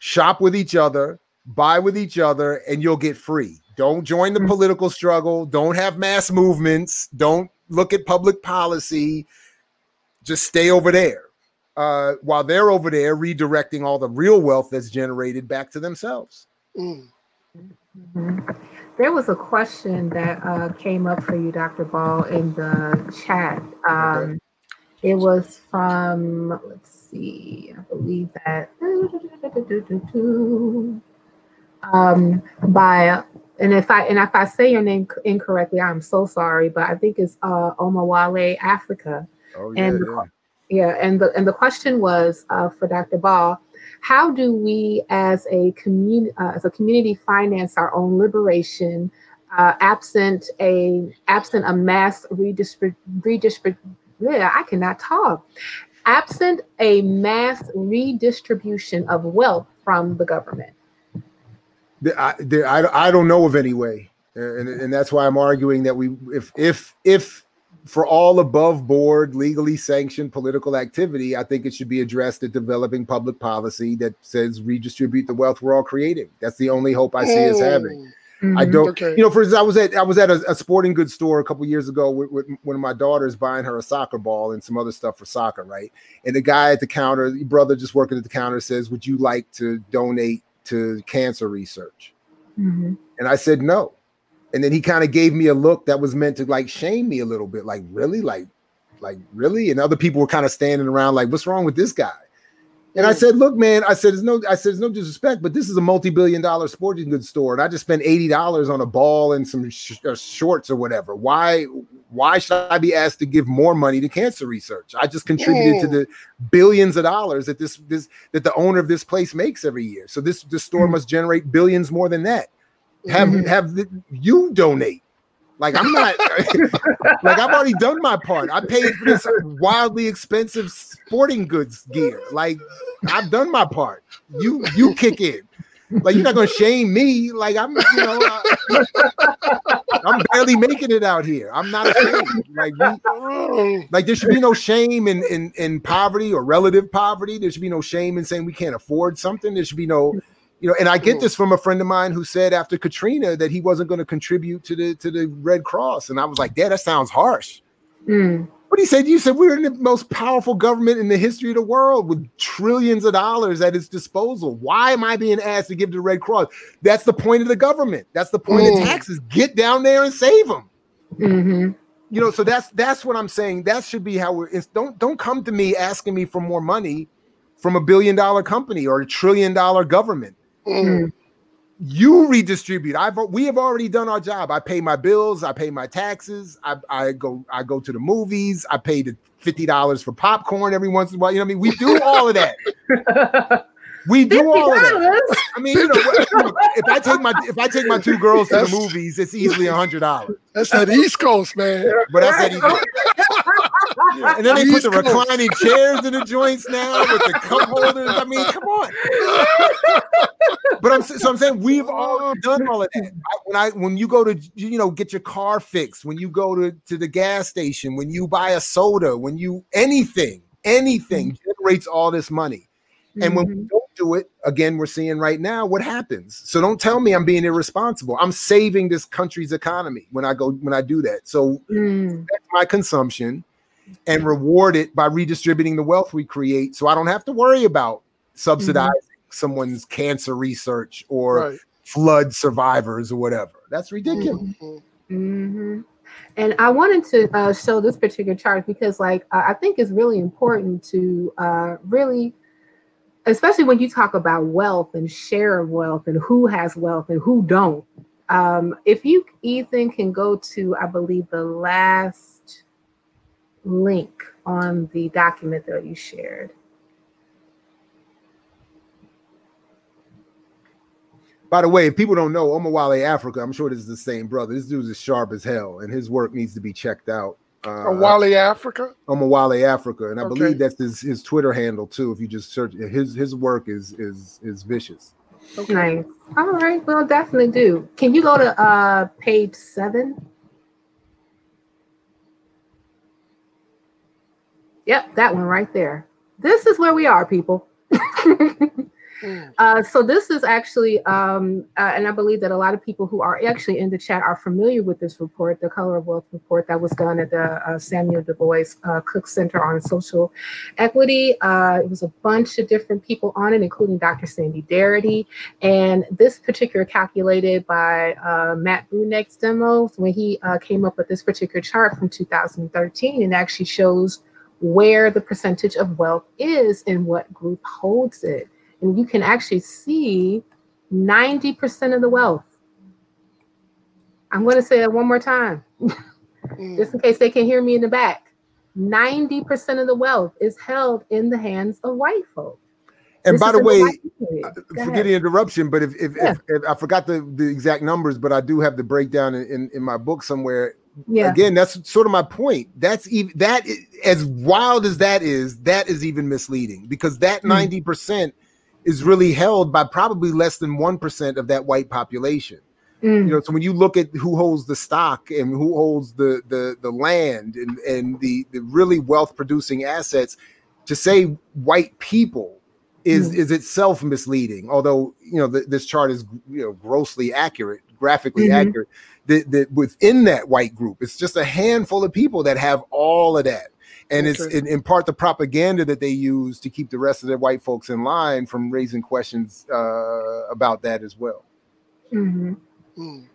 shop with each other, buy with each other, and you'll get free. Don't join the Mhm. political struggle. Don't have mass movements. Don't look at public policy. Just stay over there. Uh, while they're over there redirecting all the real wealth that's generated back to themselves. Mm. Mhm. There was a question that uh, came up for you, Dr. Ball, in the chat. Um, It was from, let's see, I believe that um, by, and if I and if I say your name incorrectly, I'm so sorry, but I think it's uh, Omawale Africa. Oh And the Yeah, and the and the question was uh, for Dr. Ball, how do we as a community uh, as a community finance our own liberation, uh, absent a absent a mass redistrib redistrib yeah, I cannot talk. Absent a mass redistribution of wealth from the government. The- I, the- I, I don't know of any way, and, and that's why I'm arguing that we, if if if for all above board legally sanctioned political activity, I think it should be addressed at developing public policy that says redistribute the wealth we're all creating. That's the only hope I see us having. I Mhm. don't, Okay. you know, for instance, I was at I was at a, a sporting goods store a couple years ago with, with one of my daughters buying her a soccer ball and some other stuff for soccer, right? And the guy at the counter, the brother just working at the counter, says, "Would you like to donate to cancer research?" Mhm. And I said no. And then he kind of gave me a look that was meant to like shame me a little bit, like really, like, like really. And other people were kind of standing around, like, "What's wrong with this guy?" And I said, "Look, man," I said, "It's no," I said, "It's no disrespect, but this is a multi-billion-dollar sporting goods store, and I just spent eighty dollars on a ball and some sh- uh, shorts or whatever. Why, Why should I be asked to give more money to cancer research? I just contributed to Mm. the billions of dollars that this this that the owner of this place makes every year. So this this store Mm. must generate billions more than that. Have Mhm. have the, you donate? Like I'm not [LAUGHS] like I've already done my part. I paid for this wildly expensive sporting goods gear. Like I've done my part. You you kick in. Like you're not gonna shame me. Like I'm, you know, I, am barely making it out here. I'm not ashamed. Like we, like there should be no shame in, in in poverty or relative poverty. There should be no shame in saying we can't afford something. There should be no, you know. And I get this from a friend of mine who said after Katrina that he wasn't going to contribute to the to the Red Cross, and I was like, "Dad, that sounds harsh." Mm. But he said, "You said we're in the most powerful government in the history of the world with trillions of dollars at its disposal. Why am I being asked to give to the Red Cross? That's the point of the government. That's the point Mm. of taxes. Get down there and save them." hmm you know so that's that's what i'm saying that should be how we're it's, don't don't come to me asking me for more money from a billion dollar company or a trillion dollar government Mm. you redistribute. I've we have already done our job. I pay my bills i pay my taxes i, I go i go to the movies i pay the $50 for popcorn every once in a while. You know what i mean? We do all of that. [LAUGHS] We do all of that. i mean you know if i take my if i take my two girls to the movies it's easily a hundred dollars. That's that East Coast, man. but that's that easy. And then they put the reclining chairs in the joints now with the cup holders. I mean, come on. But I'm so I'm saying we've all done all of that. When I when you go to you know get your car fixed, when you go to, to the gas station, when you buy a soda, when you anything, anything generates all this money. And when we Mhm. don't do it, again, we're seeing right now what happens. So don't tell me I'm being irresponsible. I'm saving this country's economy when I go when I do that. So Mm. protect my consumption and reward it by redistributing the wealth we create so I don't have to worry about subsidizing someone's cancer research or Right. flood survivors or whatever. That's ridiculous. Mhm. hmm And I wanted to uh, show this particular chart because, like, uh, I think it's really important to uh, really, especially when you talk about wealth and share of wealth and who has wealth and who don't. Um, if you, Ethan, can go to, I believe, the last link on the document that you shared. By the way, if people don't know, Omawale Africa, I'm sure this is the same brother. This dude is sharp as hell, and his work needs to be checked out. Uh, Or Wally Africa. I'm a Wally Africa, and I Okay. believe that's his, his Twitter handle too. If you just search his his work is is is vicious. Okay. Nice. All right. Well, definitely do. Can you go to uh, page seven? Yep, that one right there. This is where we are, people. [LAUGHS] Uh, so this is actually, um, uh, and I believe that a lot of people who are actually in the chat are familiar with this report, the Color of Wealth report that was done at the uh, Samuel Du Bois uh, Cook Center on Social Equity. Uh, it was a bunch of different people on it, including Dr. Sandy Darity. And this particular calculated by Matt Bruenig's demos when he came up with this particular chart from 2013 and actually shows where the percentage of wealth is and what group holds it and you can actually see 90% of the wealth. I'm going to say that one more time, Mm. just in case they can hear me in the back. 90% of the wealth is held in the hands of white folk. And This by the way, white forget ahead. the interruption, but if if, Yeah. if, if I forgot the, the exact numbers, but I do have the breakdown in, in, in my book somewhere. Yeah. Again, that's sort of my point. That's even that as wild as that is, that is even misleading because that Hmm. ninety percent is really held by probably less than one percent of that white population. Mm, You know, so when you look at who holds the stock and who holds the the the land and and the the really wealth producing assets, to say white people is Mm. is itself misleading. Although you know th- this chart is you know grossly accurate, graphically Mhm. accurate. That within that white group, it's just a handful of people that have all of that. And it's in, in part the propaganda that they use to keep the rest of their white folks in line from raising questions uh, about that as well. mhm. Mm.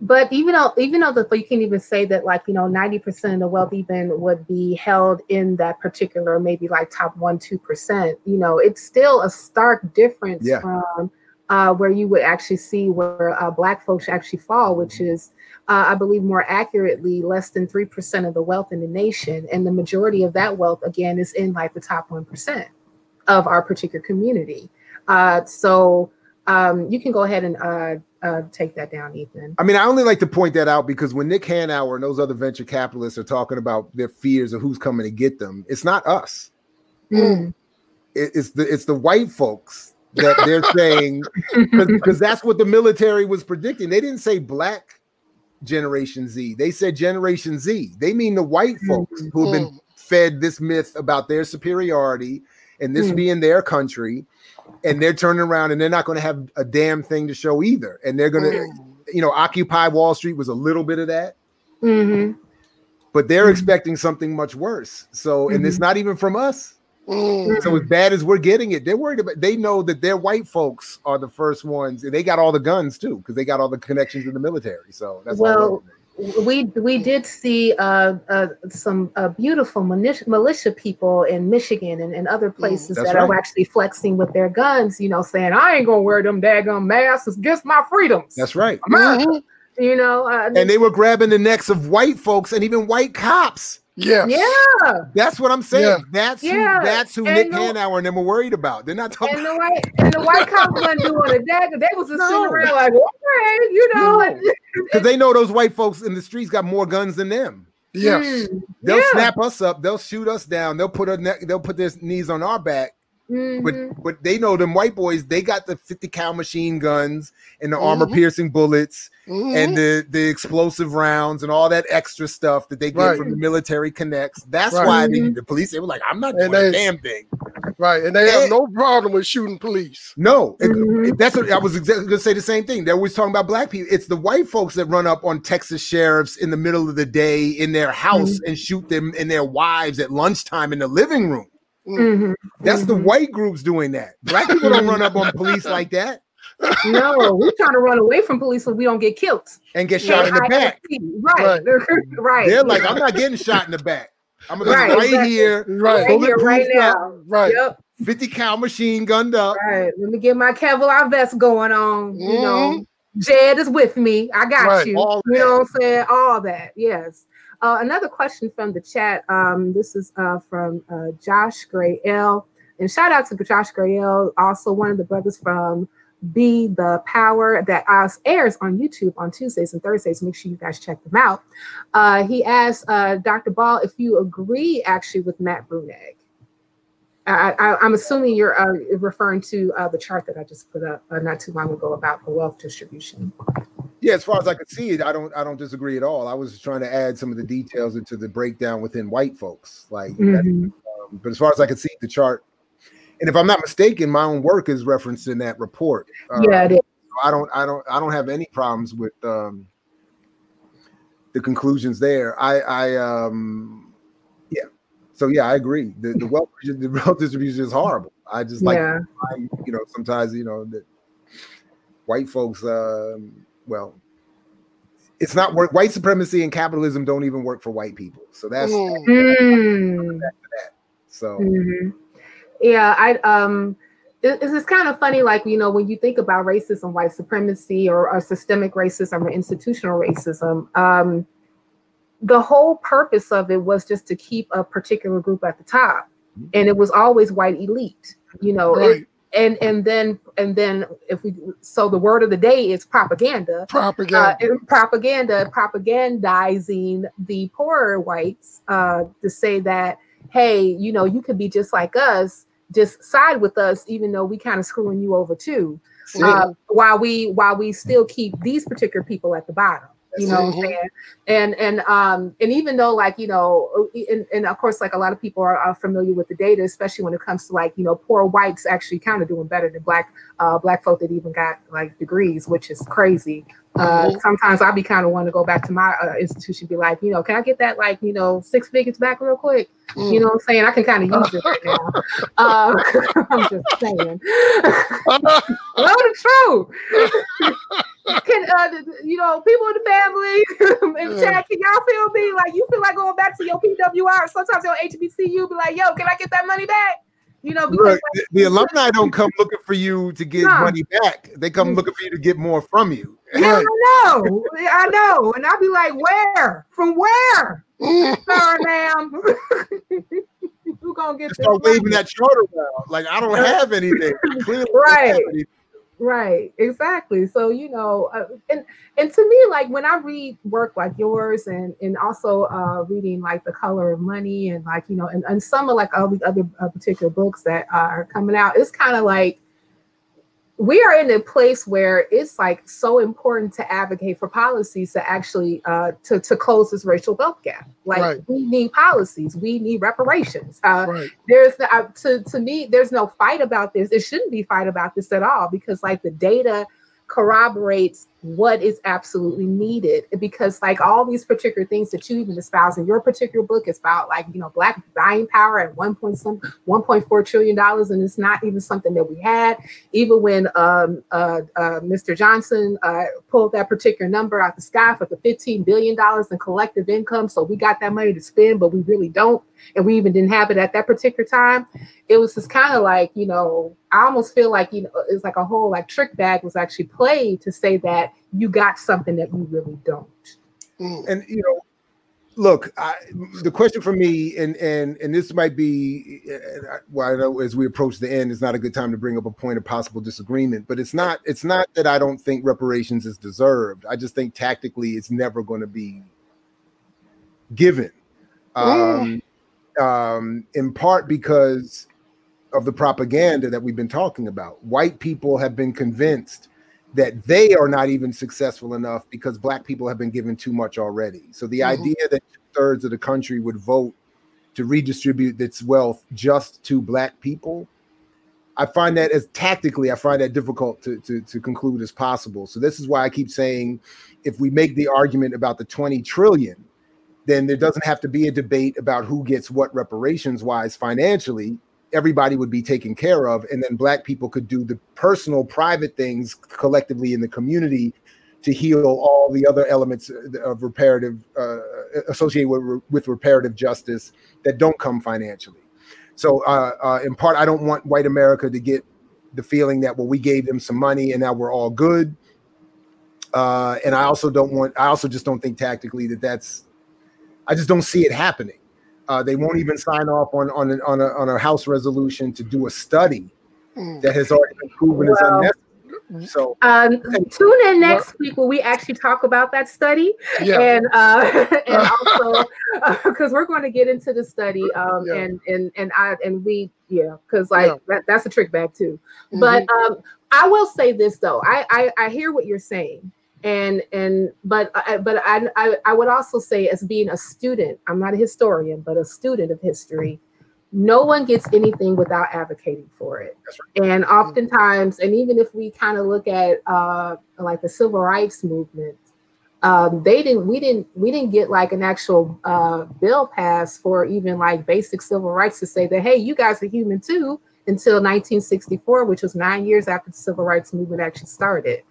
But even though, even though the, you can even say that, like you know, ninety percent of the wealth even would be held in that particular, maybe like top one, two percent. You know, it's still a stark difference Yeah. from uh, where you would actually see where uh, Black folks actually fall, which is, uh, I believe, more accurately, less than 3% of the wealth in the nation. And the majority of that wealth, again, is in like the top 1% of our particular community. Uh, so um, you can go ahead and uh, uh, take that down, Ethan. I mean, I only like to point that out because when Nick Hanauer and those other venture capitalists are talking about their fears of who's coming to get them, it's not us. Mm. It- it's the it's the white folks that they're saying [LAUGHS] [LAUGHS] because that's what the military was predicting. They didn't say black generation Z. They said generation Z. They mean the white folks who have been fed this myth about their superiority and this Mm. being their country, and they're turning around and they're not going to have a damn thing to show either. And they're going to, Mm. you know, Occupy Wall Street was a little bit of that, hmm but they're Mhm. expecting something much worse. So, and it's not even from us. Mm. So as bad as we're getting it, they're worried about. They know that their white folks are the first ones, and they got all the guns too because they got all the connections in the military. So that's Well, we we did see uh, uh, some uh, beautiful militia, militia people in Michigan and, and other places That's that are actually flexing with their guns. You know, saying I ain't gonna wear them daggum masks it's against my freedoms. that's right. Mhm. you know, uh, And they were grabbing the necks of white folks and even white cops. Yes. yeah, That's what I'm saying. Yeah. That's Yeah, who. That's who and Nick the- Hanauer and them were worried about. They're not talking. and the white and the white cops wasn't doing a dagger. They was just No. sitting around like, okay, you know, No. because [LAUGHS] they know those white folks in the streets got more guns than them. Yes. Mm, They'll yeah. snap us up. They'll shoot us down. They'll put neck. They'll put their knees on our back. Mhm. But but they know them white boys. They got the 50 cal machine guns and the armor Mhm. piercing bullets Mhm. and the the explosive rounds and all that extra stuff that they get Right. from the military connects. That's Right. why they Mhm. need the police. They were like, I'm not And doing a damn thing. right. And they Eh. have no problem with shooting police. No, it- Mhm. that's what I was exactly going to say. The same thing. They're always talking about black people. It's the white folks that run up on Texas sheriffs in the middle of the day in their house and shoot them and their wives at lunchtime in the living room. Mhm. That's the Mhm. white groups doing that. Black people don't run up on police like that [LAUGHS] no, we're trying to run away from police so we don't get killed. and get shot in the back. Right. [LAUGHS] Right. They're like, I'm not getting shot in the back. I'm gonna Right, right exactly. here, Right. right here, right bulletproof up, now. Right. Yep. 50 cal machine gunned up. Right. Let me get my Kevlar vest going on. You know, Jed is with me. I got Right, you. all You know what I'm saying? All that. Yes. Uh, another question from the chat. Um, this is uh, from uh, Josh Gray L. And shout out to Josh Gray L, also one of the brothers from Be the Power that airs on YouTube on Tuesdays and Thursdays. Make sure you guys check them out. Uh, he asked uh, Dr. Ball if you agree actually with Matt Bruenig. I, I'm assuming you're uh, referring to the chart that I just put up not too long ago about the wealth distribution. Yeah, as far as I could see it, I don't I don't disagree at all. I was trying to add some of the details into the breakdown within white folks. Like that Mhm. Um, but as far as I can see the chart, and if I'm not mistaken, my own work is referenced in that report. Uh, yeah, it is. I don't, I don't, I don't have any problems with um, the conclusions there. I, I, um, yeah. So yeah, I agree. The, the wealth, [LAUGHS] the wealth distribution is horrible. I just like, yeah. I, you know, sometimes you know that white folks, um, well, it's not work. White supremacy and capitalism don't even work for white people. So that's Mm. Mm. so. Mhm. Yeah, I um it- it's just kind of funny, like you know, when you think about racism, white supremacy, or, or systemic racism or institutional racism, um, the whole purpose of it was just to keep a particular group at the top, and it was always white elite. You know, it- Right. And and then and then if we so the word of the day is propaganda. uh, Propaganda. and propaganda propagandizing the poorer whites uh, to say that hey you know you could be just like us just side with us even though we kind of screwing you over too uh, while we while we still keep these particular people at the bottom you know what I'm saying? And and um and even though like you know and, and of course like a lot of people are, are familiar with the data, especially when it comes to like you know poor whites actually kind of doing better than black uh black folk that even got like degrees, which is crazy. Uh, Mhm. sometimes I'll be kind of want to go back to my uh, institution, be like, you know, can I get that like you know six figures back real quick? Mm. You know what I'm saying? I can kind of use it right now. [LAUGHS] Uh, [LAUGHS] I'm just saying. [LAUGHS] Well, the truth. can uh, you know people in the family in the Yeah. chat? Can y'all feel me? Like you feel like going back to your PWI? Sometimes your HBCU be like, "Yo, can I get that money back?" You know, because Look, the, the alumni don't come [LAUGHS] looking for you to get Nah. money back. They come looking for you to get more from you. yeah, I [LAUGHS] know, I know, and I'll be like, where? From where? [LAUGHS] Sir, ma'am. Who gonna get this? Start waving that chart around. Like I don't have anything. I clearly Right. have anything. Right, exactly. So you know, uh, and and to me, like when I read work like yours, and and also uh, reading like The Color of Money, and like you know, and, and some of like all the other uh, particular books that are coming out, it's kind of like we are in a place where it's like so important to advocate for policies to actually uh, to to close this racial wealth gap. Like Right. we need policies, we need reparations. Uh, Right. there's uh, to to me there's no fight about this it shouldn't be fight about this at all because like the data corroborates what is absolutely needed. Because like all these particular things that you even espouse in your particular book is about like you know black buying power at one point some 1.4 trillion dollars and it's not even something that we had. Even when um, uh, uh, mr johnson uh, pulled that particular number out the sky for the 15 billion dollars in collective income so we got that money to spend but we really don't and we even didn't have it at that particular time it was just kind of like you know i almost feel like you know it's like a whole like trick bag was actually played to say that you got something that you really don't Mm. And you know, look, I, the question for me, and and and this might be, well, I know as we approach the end, it's not a good time to bring up a point of possible disagreement. But it's not. It's not that I don't think reparations is deserved. I just think tactically, it's never going to be given. Um, um, in part because of the propaganda that we've been talking about. White people have been convinced that they are not even successful enough because black people have been given too much already. So the Mhm. idea that two thirds of the country would vote to redistribute its wealth just to black people, I find that as tactically, I find that difficult to, to, to conclude as possible. So this is why I keep saying if we make the argument about the 20 trillion, then there doesn't have to be a debate about who gets what reparations wise financially. Everybody would be taken care of, and then black people could do the personal, private things collectively in the community to heal all the other elements of reparative uh, associated with, with reparative justice that don't come financially. So, uh, uh, in part, I don't want white America to get the feeling that well, we gave them some money and now we're all good. Uh, and I also don't want. I also just don't think tactically that that's. I just don't see it happening. Uh, they won't even sign off on on a, on, a, on a House resolution to do a study Mm. that has already been proven is Well, unnecessary. So um, tune in next week when we actually talk about that study Yeah. and uh [LAUGHS] and [LAUGHS] also because we're going to get into the study um Yeah. and and and i and we yeah because like Yeah. that, that's a trick bag too Mhm. but um i will say this though i i, I hear what you're saying and and but I, but I, I i would also say as being a student i'm not a historian but a student of history no one gets anything without advocating for it. And oftentimes and even if we kind of look at uh like the civil rights movement um, they didn't we didn't we didn't get like an actual uh, bill passed for even like basic civil rights to say that hey you guys are human too until 1964 which was nine years after the civil rights movement actually started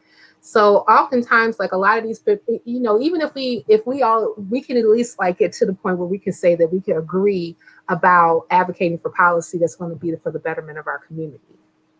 so oftentimes like a lot of these people you know even if we if we all we can at least like get to the point where we can say that we can agree about advocating for policy that's going to be for the betterment of our community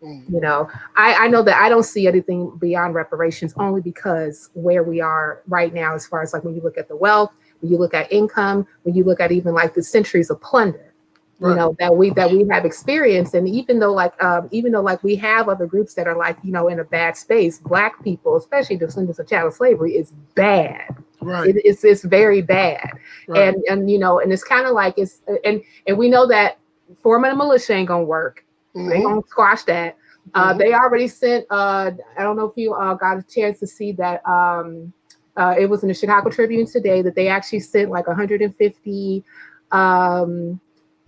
Mm. you know I, I know that i don't see anything beyond reparations only because where we are right now as far as like when you look at the wealth when you look at income when you look at even like the centuries of plunder you Right. know that we that we have experienced and even though like um even though like we have other groups that are like you know in a bad space black people especially the descendants of chattel slavery is bad Right. it, it's it's very bad right. and and you know and it's kind of like it's and and we know that forming a militia ain't gonna work they Mhm. gonna squash that. Uh, Mhm. They already sent. Uh, I don't know if you uh, got a chance to see that. Um, uh, it was in the Chicago Tribune today that they actually sent like 150 um,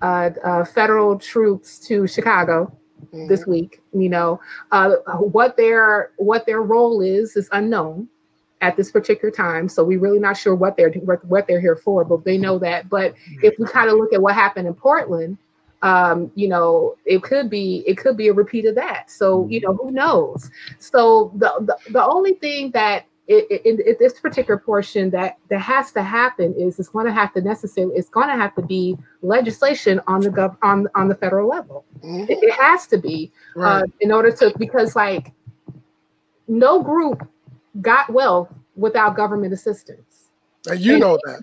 uh, uh, federal troops to Chicago Mhm. this week. You know uh, what their what their role is is unknown at this particular time. So we're really not sure what they're what, what they're here for, but they know that. But if we kind of look at what happened in Portland, um, you know, it could be it could be a repeat of that. So you know, who knows? So the the, the only thing that in, in this particular portion that that has to happen is it's going to have to necessarily it's going to have to be legislation on the gov on on the federal level. Mhm. It, it has to be Right. uh, in order to because like no group got wealth without government assistance. and you know that.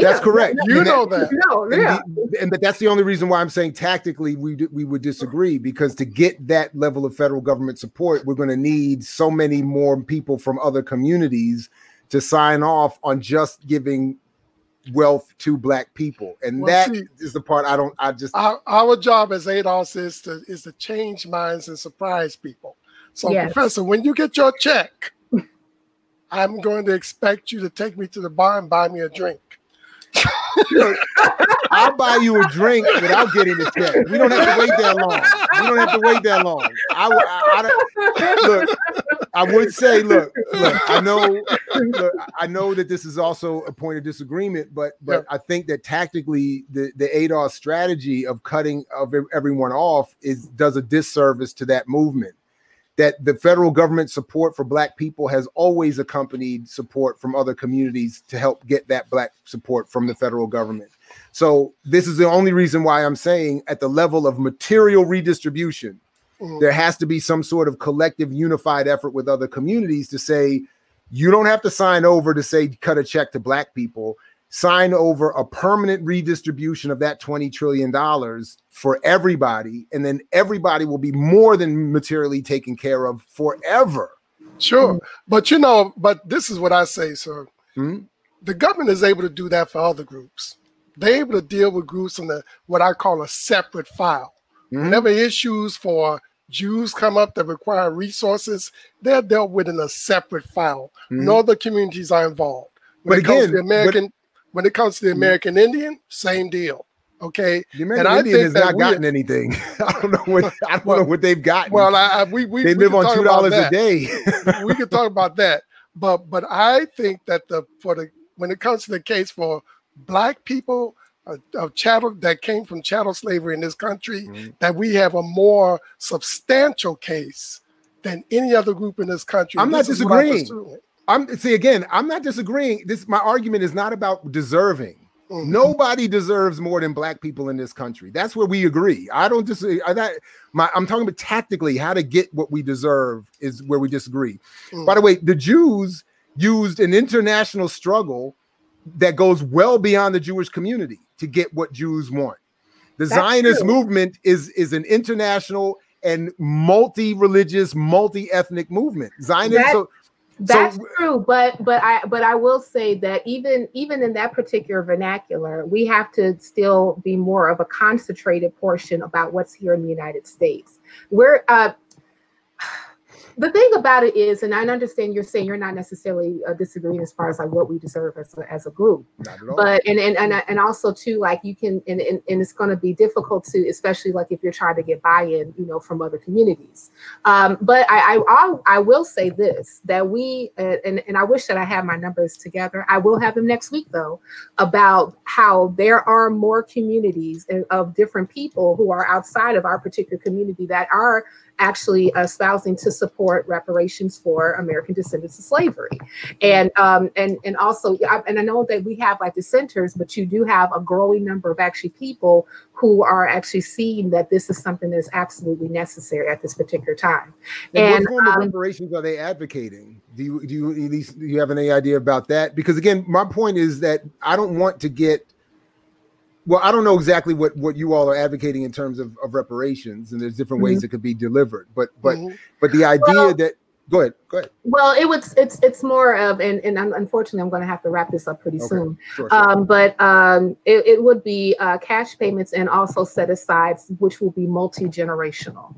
That's correct. You And know that- that. No, and, the- and but that's the only reason why I'm saying tactically we d- we would disagree because to get that level of federal government support, we're going to need so many more people from other communities to sign off on just giving wealth to black people, and Well, that is see- the part I don't. I just Our, our job as ADOS is to is to change minds and surprise people. So, Yes. Professor, when you get your check, I'm going to expect you to take me to the bar and buy me a drink. [LAUGHS] I'll buy you a drink without getting the check. We don't have to wait that long. We don't have to wait that long. I, I- I look. I would say, look, look. I know, look, I know that this is also a point of disagreement, but but I think that tactically, the the ADOS strategy of cutting of everyone off is does a disservice to that movement. That the federal government support for Black people has always accompanied support from other communities to help get that Black support from the federal government. So this is the only reason why I'm saying at the level of material redistribution, Mhm. there has to be some sort of collective unified effort with other communities to say you don't have to sign over to say cut a check to black people sign over a permanent redistribution of that 20 trillion dollars for everybody and then everybody will be more than materially taken care of forever Sure. But you know, but this is what I say, sir. Hmm? The government is able to do that for other groups. They're able to deal with groups in the what I call a separate file. Mhm. Whenever issues for Jews come up that require resources, they're dealt with in a separate file. Mhm. No other communities are involved. When But it comes to again, the but- American, when it comes to the. American Indian, same deal. Okay. the American I Indian has not gotten anything [LAUGHS] i don't know what i don't know what they've gotten Well, I, we we they we live on two dollars a day we can talk about that. But but I think that the for the when it comes to the case for black people uh, of chattel that came from chattel slavery in this country, Mhm. that we have a more substantial case than any other group in this country. I'm not This is what disagreeing. I'm see again. I'm not disagreeing. This my argument is not about deserving. Mhm. Nobody deserves more than black people in this country. That's where we agree. I don't disagree. I, that, my, I'm talking about tactically how to get what we deserve is where we disagree. Mm. By the way, the Jews used an international struggle that goes well beyond the Jewish community to get what Jews want. The That's Zionist true. movement is is an international and multi-religious, multi-ethnic movement. Zionist. That- so, That's So- true, but but I but I will say that even even in that particular vernacular, we have to still be more of a concentrated portion about what's here in the United States. We're uh, the thing about it is, and I understand you're saying you're not necessarily uh, disagreeing as far as like what we deserve as a, as a group, not at all. but and and and, and also too like you can and, and, and it's going to be difficult to especially like if you're trying to get buy-in you know from other communities. Um but i i I'll, i will say this that we uh, and and i wish that i had my numbers together. I will have them next week though about how there are more communities of different people who are outside of our particular community that are actually espousing to support reparations for American descendants of slavery, and um, and and also, and I know that we have like dissenters, but you do have a growing number of actually people who are actually seeing that this is something that is absolutely necessary at this particular time. And, And, what form of um, reparations are they advocating? Do you do you at least do you have any idea about that? Because again, my point is that I don't want to get well, I don't know exactly what what you all are advocating in terms of, of reparations, and there's different ways it could be delivered. But but Mhm. but the idea Well- that go ahead, go ahead. Well, it was it's it's more of and and un- unfortunately, I'm going to have to wrap this up pretty Okay. soon. Sure, sure. Um, but um, it, it would be uh, cash payments and also set asides, which will be multi generational.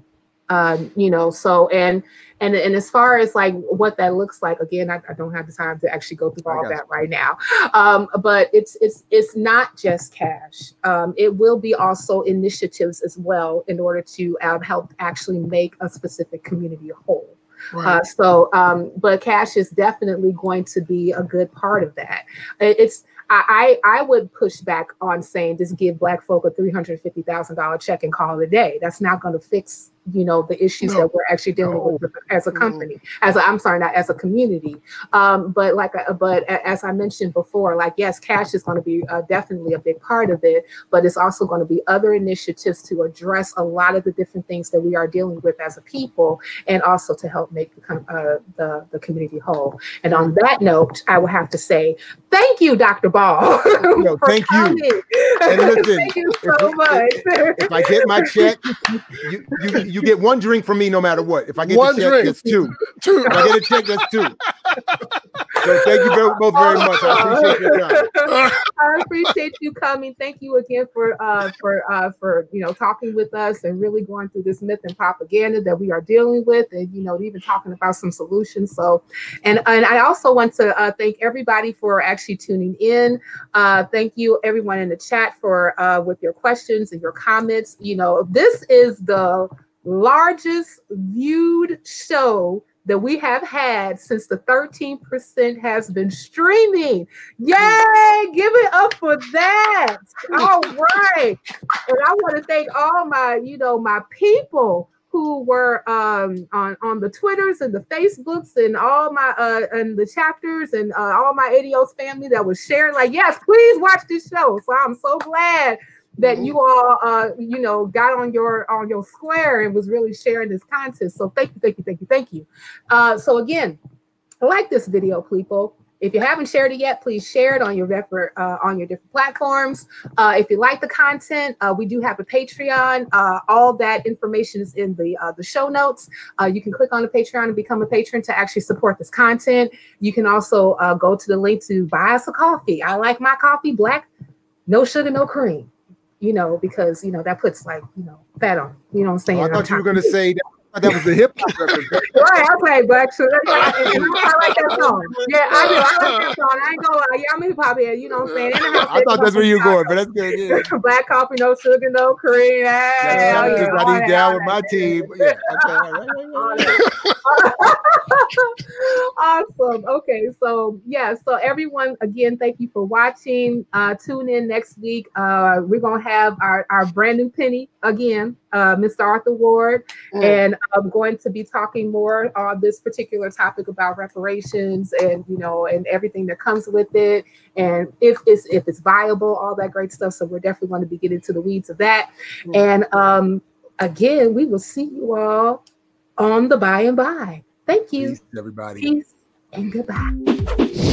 Um, you know, so and and and as far as like what that looks like, again, I, I don't have the time to actually go through all that right now. Um, but it's it's it's not just cash. Um, it will be also initiatives as well in order to um, help actually make a specific community whole. Right. Uh, so, um, but cash is definitely going to be a good part of that. It's I, I I would push back on saying just give black folk a three hundred fifty thousand dollar check and call it a day. That's not going to fix you know the issues No. that we're actually dealing No. with as a company as a, i'm sorry not as a community um but like uh, but as i mentioned before like yes cash is going to be uh, definitely a big part of it but it's also going to be other initiatives to address a lot of the different things that we are dealing with as a people and also to help make the uh, the, the community whole and on that note i will have to say thank you dr ball [LAUGHS] for thank you. And [LAUGHS] listen, thank you so you- much If I get my check, you, you you get one drink from me no matter what. If I get One the check, drink. that's two. Two. [LAUGHS] If I get a check, that's two. So thank you very- both very much. I appreciate your time. I appreciate you coming. Thank you again for uh for uh for you know talking with us and really going through this myth and propaganda that we are dealing with and you know even talking about some solutions. So and and I also want to uh, thank everybody for actually tuning in. Uh thank you everyone in the chat for uh with your questions and your comments. You know, this is the largest viewed show that we have had since the 13% has been streaming. Yay! Give it up for that. All right. And I want to thank all my, you know, my people who were um, on on the Twitters and the Facebooks and all my uh and the chapters and uh, all my ADOS family that was sharing like yes please watch this show so I'm so glad that you all uh you know got on your on your square and was really sharing this content. So thank you thank you thank you thank you. Uh so again like this video people. If you haven't shared it yet please share it on your different uh, on your different platforms. Uh, if you like the content uh, we do have a patreon. Uh, all that information is in the uh, the show notes. Uh, you can click on the patreon and become a patron to actually support this content. You can also uh, go to the link to buy us a coffee. I like my coffee black no sugar no cream you know because you know that puts like you know fat on you know what i'm saying Oh, I thought you were going to say that, that was the hip hop reference. [LAUGHS] Right, so, yeah, and- and I like that song. Yeah, I do. I like that song. I ain't gonna lie. Yeah, I'm hip hop head. You know what I'm saying? In the house, I thought that's where you were going, but that's good. Yeah. Black coffee, no sugar, no cream. Hey, Yeah, I'm just not down with my team. Yeah, [LAUGHS] awesome. Okay, so yeah, so everyone, again, thank you for watching. Uh, tune in next week. Uh, we're gonna have our, our brand new penny again, uh, Mr. Arthur Ward, and I'm going to be talking more on this particular topic about reparations and you know and everything that comes with it, and if it's if it's viable, all that great stuff. So we're definitely going to be getting to the weeds of that, and um, again, we will see you all on the by and by. Thank you. Peace, everybody. Peace and goodbye.